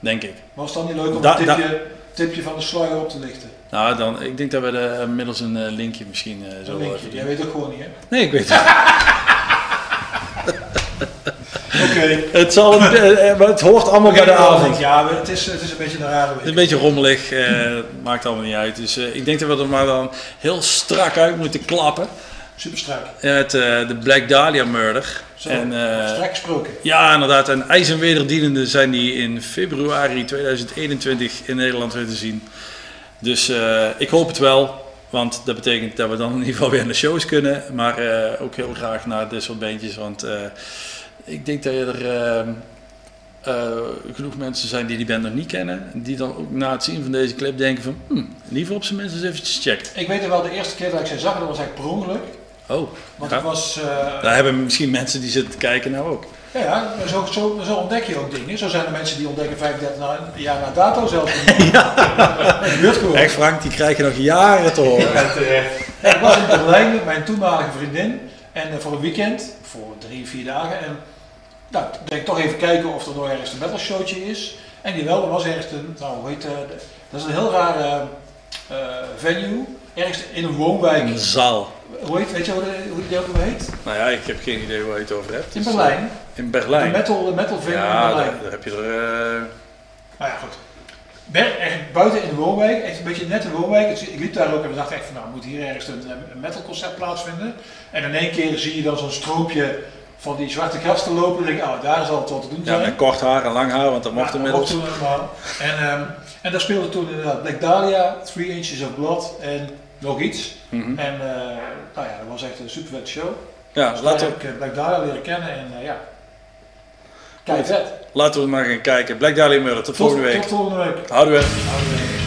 Denk ik. Was het dan niet leuk om Da- een tipje, tipje van de sluier op te lichten? Nou, dan, ik denk dat we de, middels een eh, linkje misschien eh, zo linkje. Jij weet ook gewoon niet, hè? Nee, ik weet het. <laughs> Oké. het, zal een, eh, eh, het hoort allemaal bij de avond. Ja, het is, het is een beetje een rare Het is een week. beetje rommelig, eh, maakt allemaal niet uit. Dus eh, ik denk dat we er maar dan heel strak uit moeten klappen. Super strak. Met eh, de Black Dahlia murder. Zo, en, eh, strak gesproken. Ja, inderdaad. En ijs en wederdienende zijn die in februari 2021 in Nederland weer te zien. Dus eh, ik hoop het wel. Want dat betekent dat we dan in ieder geval weer naar de shows kunnen. Maar ook heel graag naar dit soort beentjes. Want ik denk dat er genoeg mensen zijn die die band nog niet kennen. Die dan ook na het zien van deze clip denken van... Hmm, in ieder geval op zijn minst eens eventjes checkt. Ik weet er wel de eerste keer dat ik ze zag, dat was eigenlijk per ongeluk. Oh, Want ja. ik was... eh, Daar hebben misschien mensen die zitten te kijken nou ook. Ja, ja maar zo, zo, zo ontdek je ook dingen. Zo zijn er mensen die ontdekken 35 na- jaar na dato zelfs. <laughs> ja. Dat gebeurt gewoon. Echt Frank, die krijgen nog jaren te horen. Ik was in Berlijn met mijn toenmalige vriendin. En eh, voor een weekend, voor drie, vier dagen. En nou, ik denk toch even kijken of er nog ergens een metal showtje is. En die wel, er was ergens een, nou hoe heet eh, dat is een heel raar eh, eh, venue. Ergens in een woonwijk. Een zaal. Hoe heet, weet je hoe, de- hoe die ook heet? Nou ja, ik heb geen idee waar je het over hebt. In Dus, Berlijn. eh, in Berlijn. Een metal, metal venue ja, in Berlijn. daar, daar heb je er... eh, Nou ja, goed. Ber- echt buiten in de woonwijk, echt een beetje net een woonwijk. Dus Ik liep daar ook en we dachten echt van nou moet hier ergens een, een metalconcert plaatsvinden. En in één keer zie je dan zo'n stroopje van die zwarte gasten lopen. En denk ik, oh daar zal het wat te doen ja, zijn. met kort haar en lang haar, want dat mocht Ja, inmiddels. dat mocht toen allemaal. En, ehm, en daar speelde toen inderdaad Black Dahlia, Three Inches of Blood en nog iets. Mhm. En eh, nou ja, dat was echt een super vette show. Ja, dus laten we- ik Black Dahlia leren kennen en eh, ja, Kijk, vet. Laten we maar gaan kijken. Black Dahlia Murder. Tot volgende week. Tot volgende week. Houden we. Of